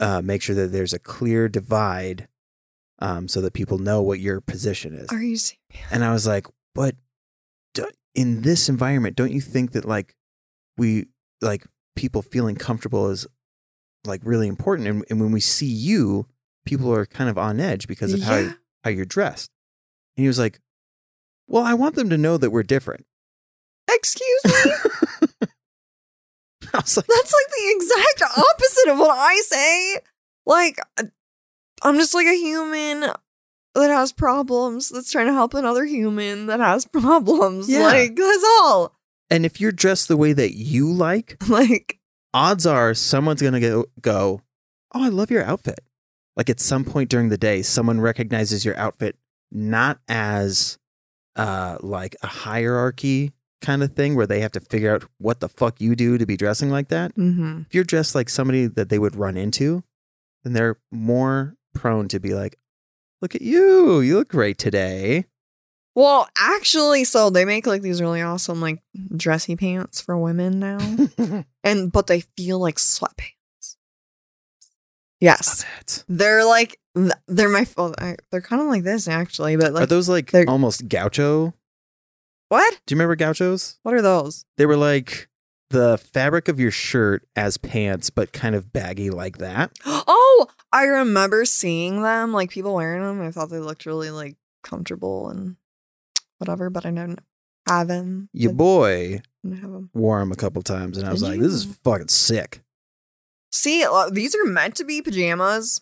A: uh, make sure that there's a clear divide um, so that people know what your position is.
B: are you serious?
A: And I was like, but in this environment, don't you think that like we like people feeling comfortable is like really important? And, and when we see you, people are kind of on edge because of how
B: Yeah.
A: how you're dressed. And he was like, well, I want them to know that we're different.
B: Excuse me? <laughs>
A: I was like,
B: That's like the exact opposite of what I say. Like, uh, I'm just like a human that has problems that's trying to help another human that has problems.
A: Yeah.
B: Like, that's all.
A: and if you're dressed the way that you like, <laughs>
B: Like,
A: odds are someone's gonna go go, oh, I love your outfit. Like at some point during the day, someone recognizes your outfit not as uh like a hierarchy kind of thing where they have to figure out what the fuck you do to be dressing like that.
B: mm-hmm.
A: If you're dressed like somebody that they would run into, then they're more prone to be like, look at you, you look great today.
B: Well, actually, so they make like these really awesome, like, dressy pants for women now. <laughs> and, but they feel like sweatpants. Yes. They're like, they're my, well, I- they're kind of like this actually, but like Are
A: those like almost gaucho?
B: what?
A: Do you remember gauchos?
B: What are those?
A: They were like the fabric of your shirt as pants, but kind of baggy like that. <gasps>
B: Oh I remember seeing them, like people wearing them. I thought they looked really like comfortable and whatever, but I didn't have them.
A: Your boy
B: didn't have 'em.
A: wore them a couple times, and I was
B: Did
A: like, "This is fucking sick."
B: See, these are meant to be pajamas.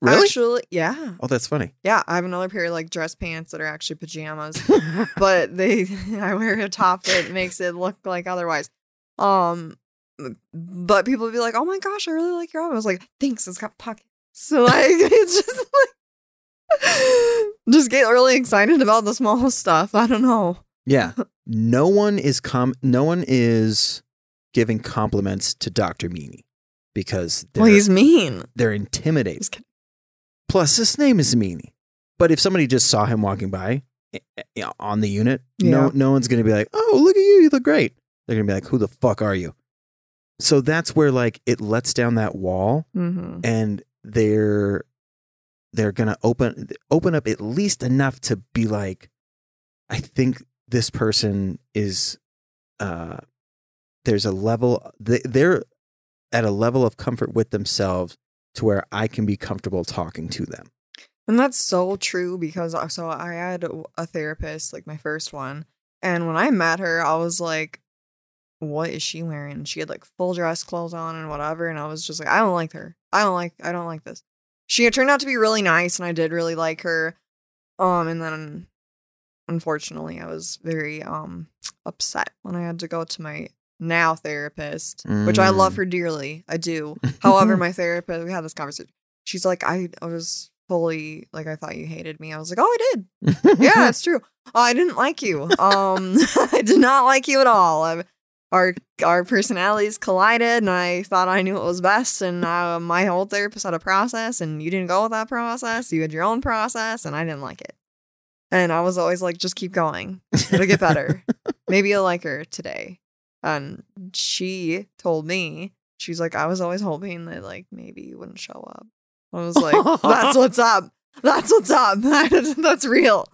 A: Really?
B: Actually, yeah.
A: oh, that's funny.
B: Yeah, I have another pair of like dress pants that are actually pajamas. <laughs> but they <laughs> I wear a top that makes it look like otherwise. Um but people would be like, "Oh my gosh, I really like your outfit." I was like, "Thanks, it's got pockets." So <laughs> like it's just like <laughs> just get really excited about the small stuff. I don't know.
A: Yeah. No one is com no one is giving compliments to Dr. Meany because they're,
B: Well, he's mean.
A: they're intimidating. Plus, his name is Meany. But if somebody just saw him walking by eh, eh, on the unit, no no one's gonna be like, "Oh, look at you, you look great." They're gonna be like, "Who the fuck are you?" So that's where like it lets down that wall,
B: Mm-hmm.
A: and they're they're gonna open open up at least enough to be like, I think this person is uh there's a level they, they're at a level of comfort with themselves to where I can be comfortable talking to them.
B: And that's so true because so I had a therapist, like my first one, and when I met her, I was like, "What is she wearing?" She had like full dress clothes on and whatever, and I was just like, "I don't like her. I don't like. I don't like this." She had turned out to be really nice, and I did really like her. Um, and then unfortunately, I was very um upset when I had to go to my now therapist, which I love
A: Mm.
B: her dearly. I do. <laughs> However, my therapist, we had this conversation. She's like, I, I was fully like, I thought you hated me. I was like, oh, I did. <laughs> Yeah, it's true. I didn't like you. Um, <laughs> I did not like you at all. I, our our personalities collided, and I thought I knew what was best. And uh, my whole therapist had a process, and you didn't go with that process. You had your own process, and I didn't like it. And I was always like, just keep going. It'll get better. <laughs> Maybe you'll like her today. And she told me, she's like, I was always hoping that like maybe you wouldn't show up. I was like, that's <laughs> what's up. That's what's up. <laughs> that's real.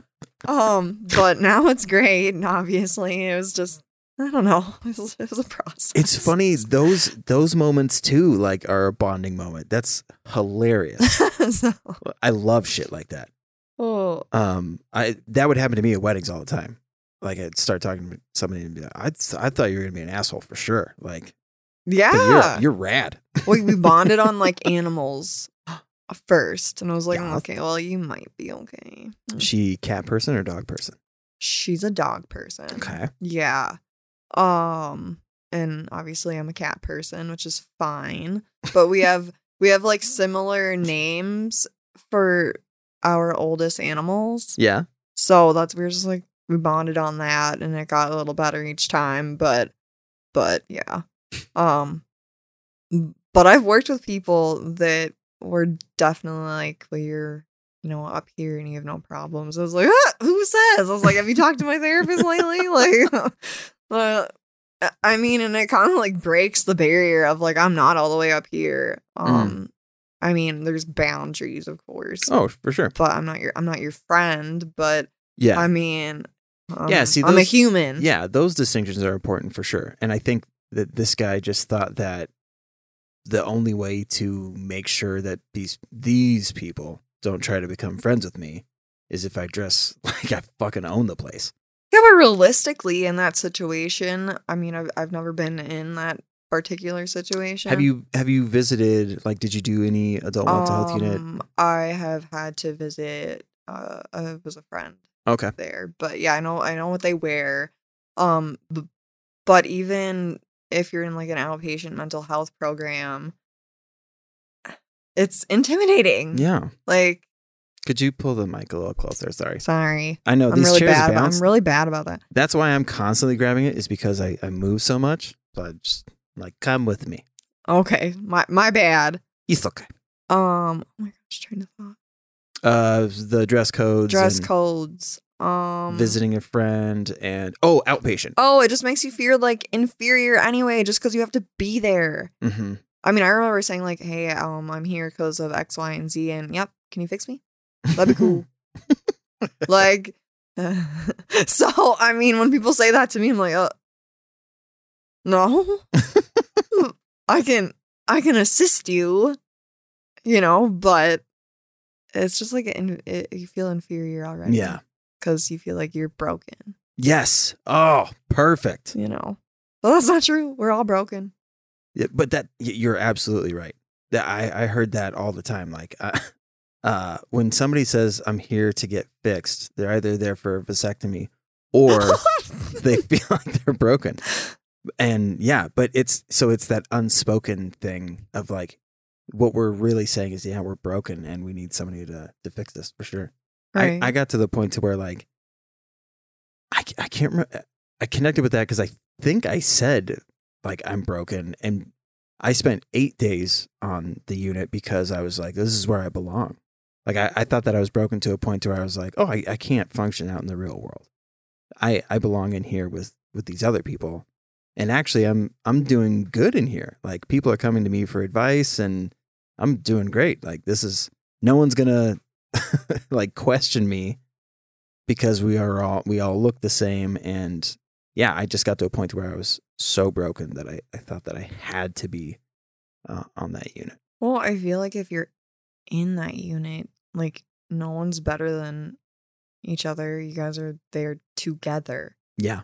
B: Um, but now it's great. And obviously it was just I don't know. <laughs> It was, it was a process.
A: It's funny those those moments too like are a bonding moment. That's hilarious. <laughs>
B: So-
A: I love shit like that.
B: oh,
A: Um, I that would happen to me at weddings all the time. Like I'd start talking to somebody and be like, I, I thought you were gonna be an asshole for sure. Like,
B: yeah.
A: you're you're rad.
B: we, we <laughs> bonded on like animals <gasps> first. And I was like,
A: Yeah.
B: okay, well, you might be okay.
A: She cat person or dog person?
B: She's a dog person.
A: Okay.
B: Yeah. Um and obviously I'm a cat person, which is fine. <laughs> But we have we have like similar names for our oldest animals.
A: Yeah.
B: So that's we were just like we bonded on that and it got a little better each time, but but yeah. <laughs> Um but I've worked with people that were definitely like, well, you're you know, up here and you have no problems. I was like, ah, who says? I was like, have you talked to my therapist lately? <laughs> Like, uh, I mean, and it kind of like breaks the barrier of like, I'm not all the way up here. Um, I mean, there's boundaries, of course,
A: Oh, for sure.
B: but I'm not your, I'm not your friend. But
A: Yeah.
B: I mean, um,
A: Yeah, see,
B: I'm a human.
A: yeah, those distinctions are important for sure. And I think that this guy just thought that the only way to make sure that these these people don't try to become friends with me is if I dress <laughs> like I fucking own the place.
B: Yeah, but realistically, in that situation, I mean, I've I've never been in that particular situation.
A: Have you have you visited like did you do any adult mental health unit?
B: Um, I have had to visit. Uh, I was a friend
A: Okay.
B: there, but yeah, I know I know what they wear. Um, b- but even if you're in like an outpatient mental health program, it's intimidating.
A: Yeah.
B: Like,
A: Could you pull the mic a little closer? Sorry.
B: sorry,
A: I know
B: I'm
A: these
B: really
A: chairs
B: bad.
A: bounce.
B: I'm really bad about that.
A: That's why I'm constantly grabbing it is because I, I move so much. So I just like come with me.
B: Okay, my my bad.
A: It's okay.
B: Um, oh my gosh, train of thought.
A: Uh the dress codes
B: Dress codes. Um,
A: visiting a friend and oh outpatient.
B: Oh, it just makes you feel like inferior anyway, just because you have to be there.
A: hmm
B: I mean, I remember saying like, "Hey, um, I'm here because of X, Y, and Z," and yep, can you fix me? That'd be cool. <laughs> like, <laughs> so I mean, when people say that to me, I'm like, uh, no, <laughs> I can, I can assist you. you know, but it's just like in, it, you feel inferior already.
A: Yeah.
B: Because you feel like you're broken,
A: Yes. Oh, perfect.
B: you know. Well, that's not true. We're all broken.
A: Yeah, but that you're absolutely right. That I I heard that all the time. Like, uh, uh, when somebody says I'm here to get fixed, they're either there for a vasectomy or <laughs> they feel like they're broken. And yeah, but it's so it's that unspoken thing of like what we're really saying is yeah we're broken and we need somebody to to fix this for sure.
B: Right.
A: I I got to the point to where like I, I can't remember I connected with that because I think I said like I'm broken and I spent eight days on the unit because I was like this is where I belong. Like I, I thought that I was broken to a point to where I was like oh I, I can't function out in the real world. I I belong in here with with these other people. And actually i'm i'm doing good in here. Like people are coming to me for advice and i'm doing great. Like this is no one's gonna <laughs> like question me because we are all we all look the same. And yeah i just got to a point where i was so broken that i, I thought that i had to be uh, on that unit.
B: Well, I feel like if you're in that unit, like no one's better than each other. You guys are there together.
A: yeah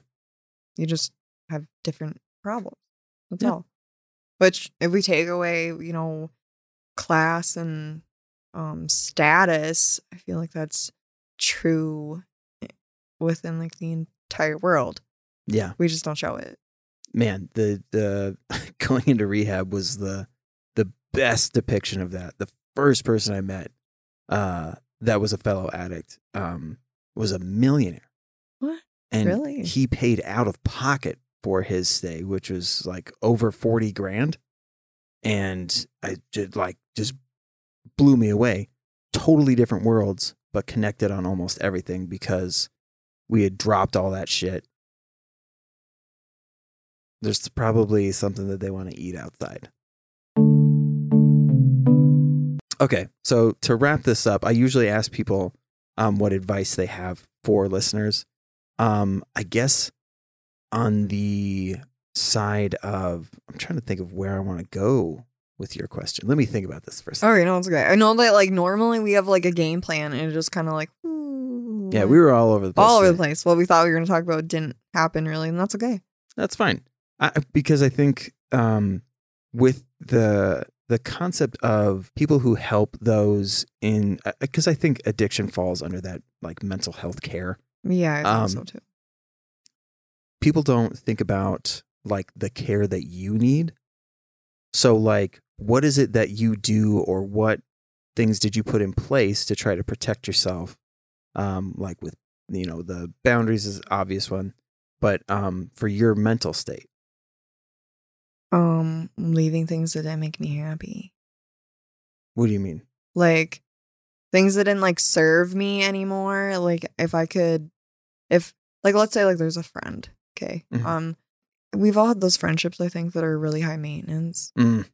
B: You just have different problems. That's
A: Yeah.
B: all. Which if we take away, you know, class and um status, I feel like that's true within like the entire world.
A: yeah
B: We just don't show it.
A: man the the <laughs> going into rehab was the the best depiction of that the first person i met uh that was a fellow addict um was a millionaire
B: What?
A: and
B: Really?
A: he paid out of pocket for his stay which was like over 40 grand and i just like just blew me away totally different worlds but connected on almost everything because we had dropped all that shit there's probably something that they want to eat outside. Okay, so to wrap this up, I usually ask people um, what advice they have for listeners. Um, I guess on the side of, I'm trying to think of where I want to go with your question. Let me think about this for a second.
B: Okay, no, it's okay. I know that like normally we have like a game plan and it just kind of like "Ooh."
A: Yeah, we were all over the place.
B: all over the place. What we thought we were going to talk about didn't happen really, and that's okay.
A: That's fine. I, because I think um, with the the concept of people who help those in because I think addiction falls under that like mental health care.
B: Yeah, I think
A: Um,
B: so too.
A: People don't think about like the care that you need. So like what is it that you do or what things did you put in place to try to protect yourself um like with you know the boundaries is an obvious one but um for your mental state
B: Um, leaving things that didn't make me happy,
A: what do you mean
B: like things that didn't like serve me anymore. Like if I could, if like let's say like there's a friend, okay,
A: Mhm.
B: um, we've all had those friendships I think that are really high maintenance,
A: Mm.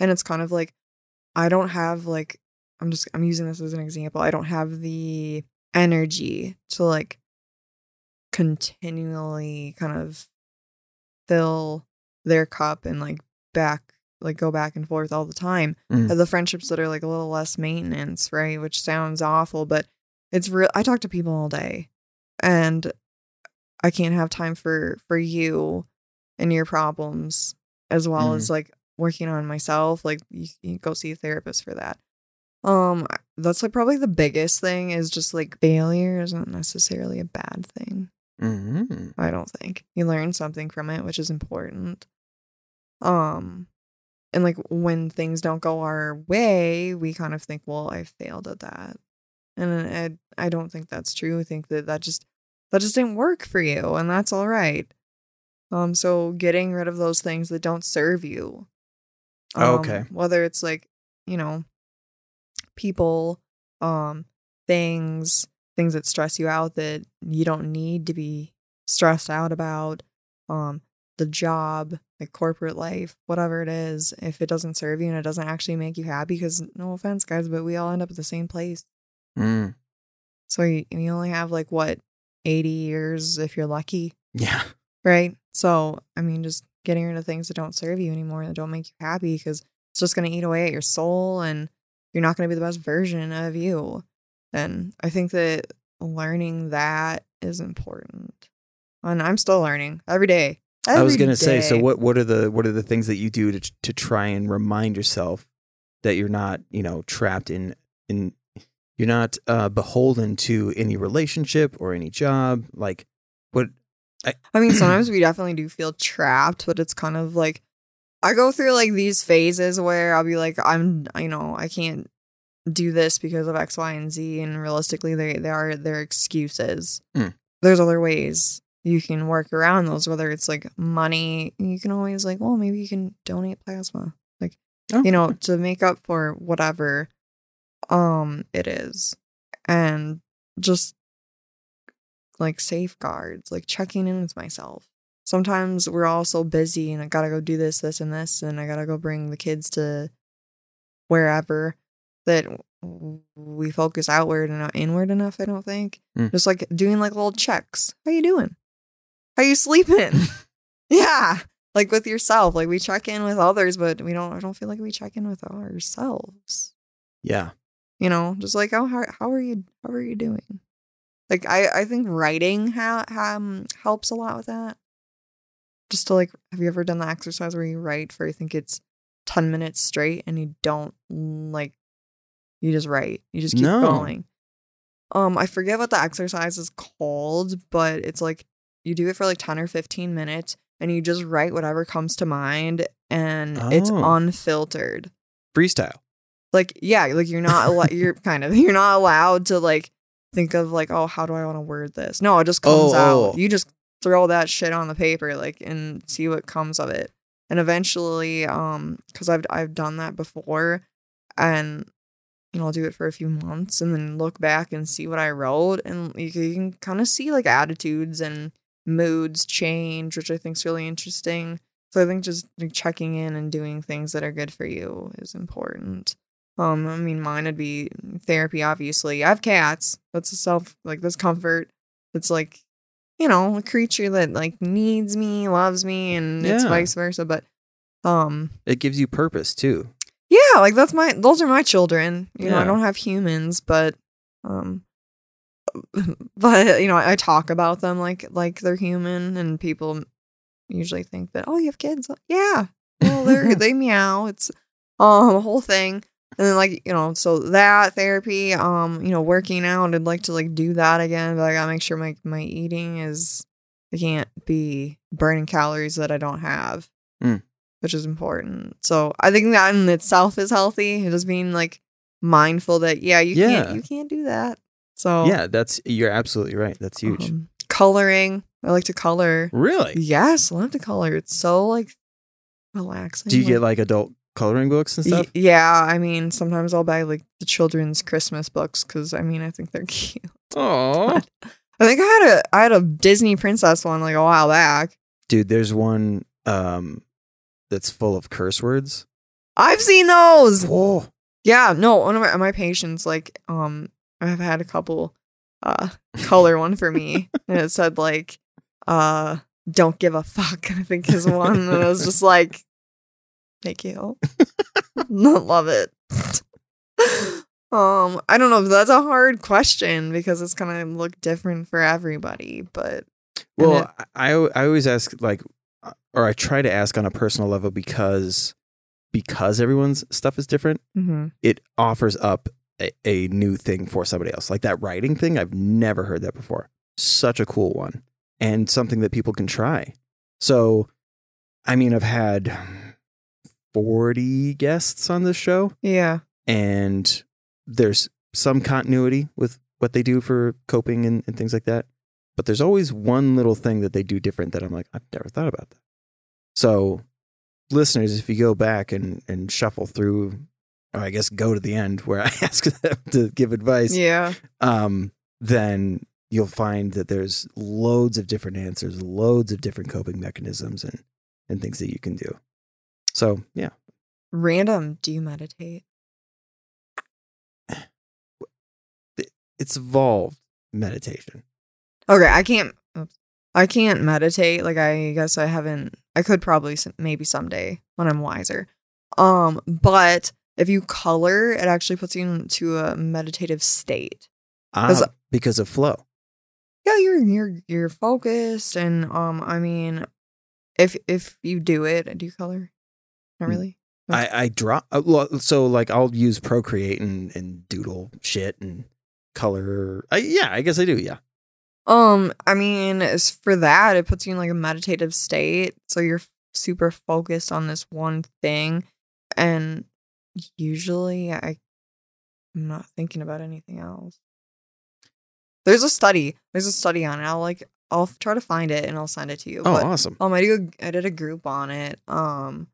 B: and it's kind of like I don't have like I'm just I'm using this as an example. I don't have the energy to like continually kind of fill their cup and like back like go back and forth all the time.
A: Mm.
B: Uh, The friendships that are like a little less maintenance, right? Which sounds awful, but it's real I talk to people all day and I can't have time for for you and your problems as well
A: Mhm.
B: as like working on myself. Like you, you go see a therapist for that. Um that's like probably the biggest thing is just like failure isn't necessarily a bad thing.
A: hmm
B: I don't think. You learn something from it, which is important. Um and like when things don't go our way, we kind of think, well, I failed at that. And I I don't think that's true. I think that that just that just didn't work for you and that's all right. Um so getting rid of those things that don't serve you.
A: Oh,
B: um,
A: okay.
B: Whether it's like, you know, people, um things, things that stress you out that you don't need to be stressed out about um the job the corporate life whatever it is if it doesn't serve you and it doesn't actually make you happy because no offense guys but we all end up at the same place
A: Mm.
B: so you, you only have like what 80 years if you're lucky
A: Yeah.
B: right so i mean just getting rid of things that don't serve you anymore that don't make you happy because it's just going to eat away at your soul and you're not going to be the best version of you. And I think that learning that is important. And I'm still learning every day.
A: I was gonna say, so what what are the what are the things that you do to to try and remind yourself that you're not you know trapped in in you're not uh, beholden to any relationship or any job like what <clears throat>
B: I mean, sometimes we definitely do feel trapped, but it's kind of like I go through like these phases where I'll be like, I'm, you know, I can't do this because of X, Y, and Z, and realistically, they they are their excuses.
A: Mm.
B: There's other ways you can work around those, whether it's like money. You can always like, well, maybe you can donate plasma, like
A: Oh,
B: you know, to make up for whatever um it is, and just like safeguards, like checking in with myself. Sometimes we're all so busy and I gotta go do this, this, and this, and I gotta go bring the kids to wherever that we focus outward and not inward enough, I don't think.
A: Mm.
B: Just like doing like little checks. How you doing? How you sleeping? <laughs> yeah. Like with yourself. Like we check in with others, but we don't I don't feel like we check in with ourselves
A: yeah
B: you know just like oh how, how are you how are you doing like i i think writing ha, um helps a lot with that just to like have you ever done the exercise where you write for i think it's 10 minutes straight and you don't like you just write you just keep
A: No.
B: going um i forget what the exercise is called but it's like you do it for like 10 or 15 minutes and you just write whatever comes to mind and it's
A: Oh.
B: unfiltered.
A: Freestyle.
B: Like yeah like you're not allo- <laughs> you're kind of you're not allowed to like think of like oh how do i want to word this? No it just comes
A: Oh,
B: out.
A: oh.
B: you just throw that shit on the paper like and see what comes of it. And eventually um because i've i've done that before and you know i'll do it for a few months and then look back and see what i wrote and you you can kind of see like attitudes and moods change which i think is really interesting so i think just like, checking in and doing things that are good for you is important um, I mean, mine would be therapy. Obviously, I have cats. That's a self like that's comfort. It's like, you know, a creature that like needs me, loves me, and it's vice versa. But, um,
A: it gives you purpose too
B: yeah, like that's my those are my children. You know, I don't have humans, but, um, <laughs> but you know, I, I talk about them like like they're human, and people usually think that oh, you have kids. Yeah, well, they <laughs> they meow. It's um a whole thing. And then like, you know, so that therapy, um, you know, working out, I'd like to like do that again, but I gotta make sure my my eating is I can't be burning calories that I don't have.
A: Mm.
B: Which is important. So I think that in itself is healthy. Just being like mindful that yeah, you
A: Yeah.
B: can't you can't do that. So
A: yeah that's you're absolutely right that's huge
B: um, coloring. I like to color.
A: really
B: Yes, I love to color. It's so like relaxing.
A: do you get like adult coloring books and
B: Y-
A: stuff
B: yeah, I mean, sometimes I'll buy like the children's Christmas books because I mean, I think they're <laughs> cute.
A: oh
B: I think I had a I had a Disney princess one like a while back.
A: dude there's one um that's full of curse words
B: I've seen those.
A: Whoa.
B: Yeah, no, one of my, my patients like um I've had a couple uh color one for me <laughs> and it said like uh don't give a fuck I think is one and I was just like thank you <laughs> love it <laughs> um I don't know if that's a hard question because it's gonna look different for everybody but
A: Well,
B: it-
A: I I always ask like, uh, or I try to ask on a personal level because because everyone's stuff is different.
B: mhm.
A: It offers up a, a new thing for somebody else. Like that writing thing, I've never heard that before. Such a cool one and something that people can try. So, I mean, I've had forty guests on this show,
B: yeah
A: and there's some continuity with what they do for coping and, and things like that. But there's always one little thing that they do different that I'm like, I've never thought about that. So, listeners, if you go back and, and shuffle through, or I guess go to the end where <laughs> I ask them to give advice,
B: yeah
A: um, then you'll find that there's loads of different answers, loads of different coping mechanisms and, and things that you can do. So, yeah.
B: random do you meditate <sighs>
A: It's evolved meditation.
B: Okay, I can't. oops. I can't meditate. Like I guess I haven't. I could probably maybe someday when I'm wiser. Um, but if you color, it actually puts you into a meditative state.
A: Ah,
B: 'Cause-
A: because of flow.
B: Yeah, you're you're you're focused, and um, I mean, if if you do it, do you color? Not
A: Mm.
B: really.
A: I, I draw uh, so like I'll use Procreate and, and doodle shit and color. I, yeah, I guess I do. Yeah.
B: Um, I mean, as for that, it puts you in like a meditative state, so you're super focused on this one thing, and usually I, I'm not thinking about anything else. There's a study. There's a study on it. I'll like I'll try to find it and I'll send it to you.
A: Oh,
B: but,
A: awesome.
B: um, I do. I did a group on it. Um,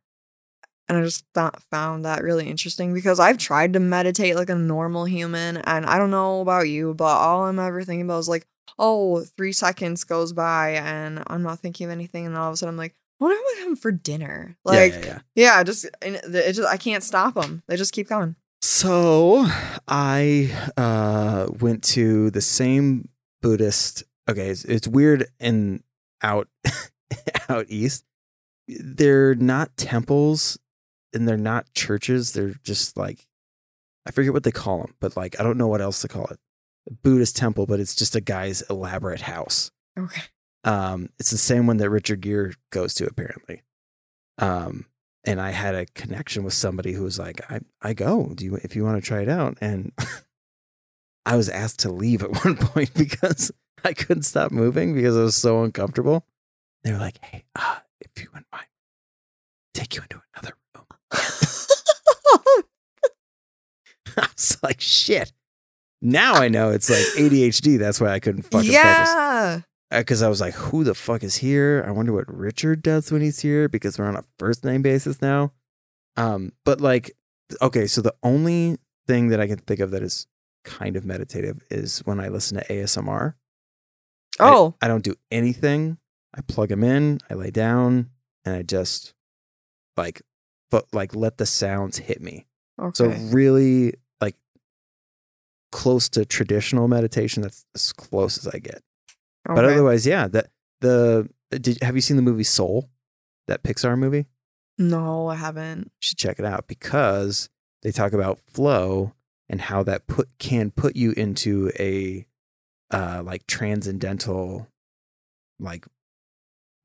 B: and I just thought, found that really interesting because I've tried to meditate like a normal human, and I don't know about you, but all I'm ever thinking about is like, oh, three seconds goes by and I'm not thinking of anything, and all of a sudden I'm like, I wonder what I'm for dinner. Like,
A: yeah, yeah, yeah.
B: yeah, just it it just I can't stop them. They just keep going.
A: So I uh, went to the same Buddhist. Okay, it's, it's weird and out <laughs> out east. They're not temples and they're not churches. They're just like I forget what they call them, but like I don't know what else to call it. A Buddhist temple, but it's just a guy's elaborate house.
B: Okay.
A: Um, it's the same one that Richard Gere goes to apparently. Um, and I had a connection with somebody who was like, I, I go, do you, if you want to try it out. And <laughs> I was asked to leave at <laughs> one point because I couldn't stop moving because I was so uncomfortable. They were like, Hey, uh, if you wouldn't mind, take you into another room. <laughs> I was like, shit. Now I know it's like ADHD. That's why I couldn't fucking focus
B: yeah.
A: Because I was like, who the fuck is here? I wonder what Richard does when he's here because we're on a first name basis now. Um, but like, okay, so the only thing that I can think of that is kind of meditative is when I listen to ASMR. I-
B: Oh.
A: I, don't do anything. I plug them in, I lay down, and I just like, but like let the sounds hit me.
B: Okay.
A: So really like close to traditional meditation. That's as close as I get. But otherwise, yeah. That the did have you seen the movie Soul? That Pixar movie?
B: no, I haven't.
A: You should check it out because they talk about flow and how that put can put you into a uh like transcendental like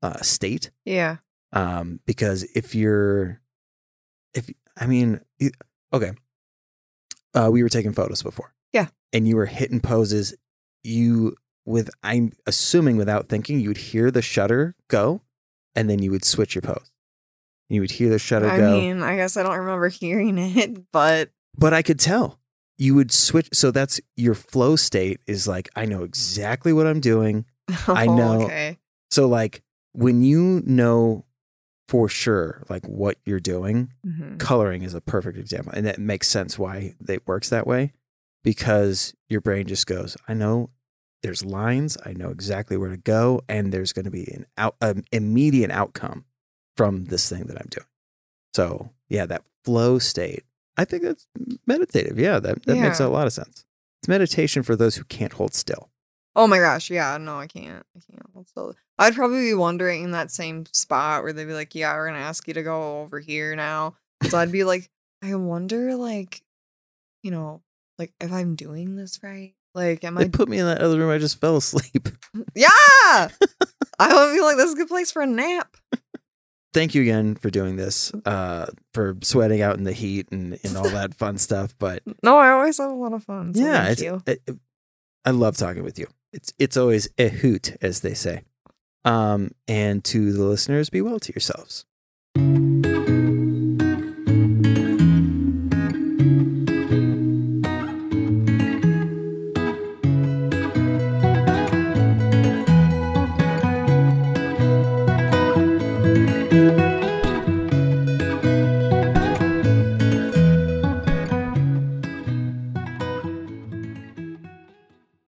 A: uh state.
B: Yeah.
A: Um because if you're if I mean okay. Uh we were taking photos before.
B: Yeah.
A: And you were hitting poses you with I'm assuming without thinking you would hear the shutter go and then you would switch your pose. You would hear the shutter
B: I
A: go.
B: mean, I guess I don't remember <laughs> hearing it, but
A: but I could tell. You would switch so that's your flow state is like I know exactly what I'm doing. <laughs> I
B: Oh,
A: know.
B: Okay.
A: So like when you know for sure like what you're doing,
B: Mhm.
A: coloring is a perfect example and that makes sense why it works that way because your brain just goes i know there's lines i know exactly where to go and there's going to be an out an immediate outcome from this thing that i'm doing so yeah that flow state i think that's meditative yeah that, that makes a lot of sense it's meditation for those who can't hold still
B: Oh my gosh, yeah, no, I can't. I can't. So I'd probably be wondering in that same spot where they'd be like, "Yeah, we're gonna ask you to go over here now." So I'd be like, I wonder, like, you know, like if I'm doing this right. Like, am
A: they
B: I?
A: put me in that other room i just fell asleep <laughs>
B: Yeah, I would be like, this is a good place for a nap.
A: thank you again for doing this uh for sweating out in the heat and, and all that <laughs> fun stuff but
B: No, I always have a lot of fun. So
A: yeah, it's,
B: you.
A: it- it- I love talking with you. It's it's always a hoot, as they say. Um, and to the listeners, be well to yourselves.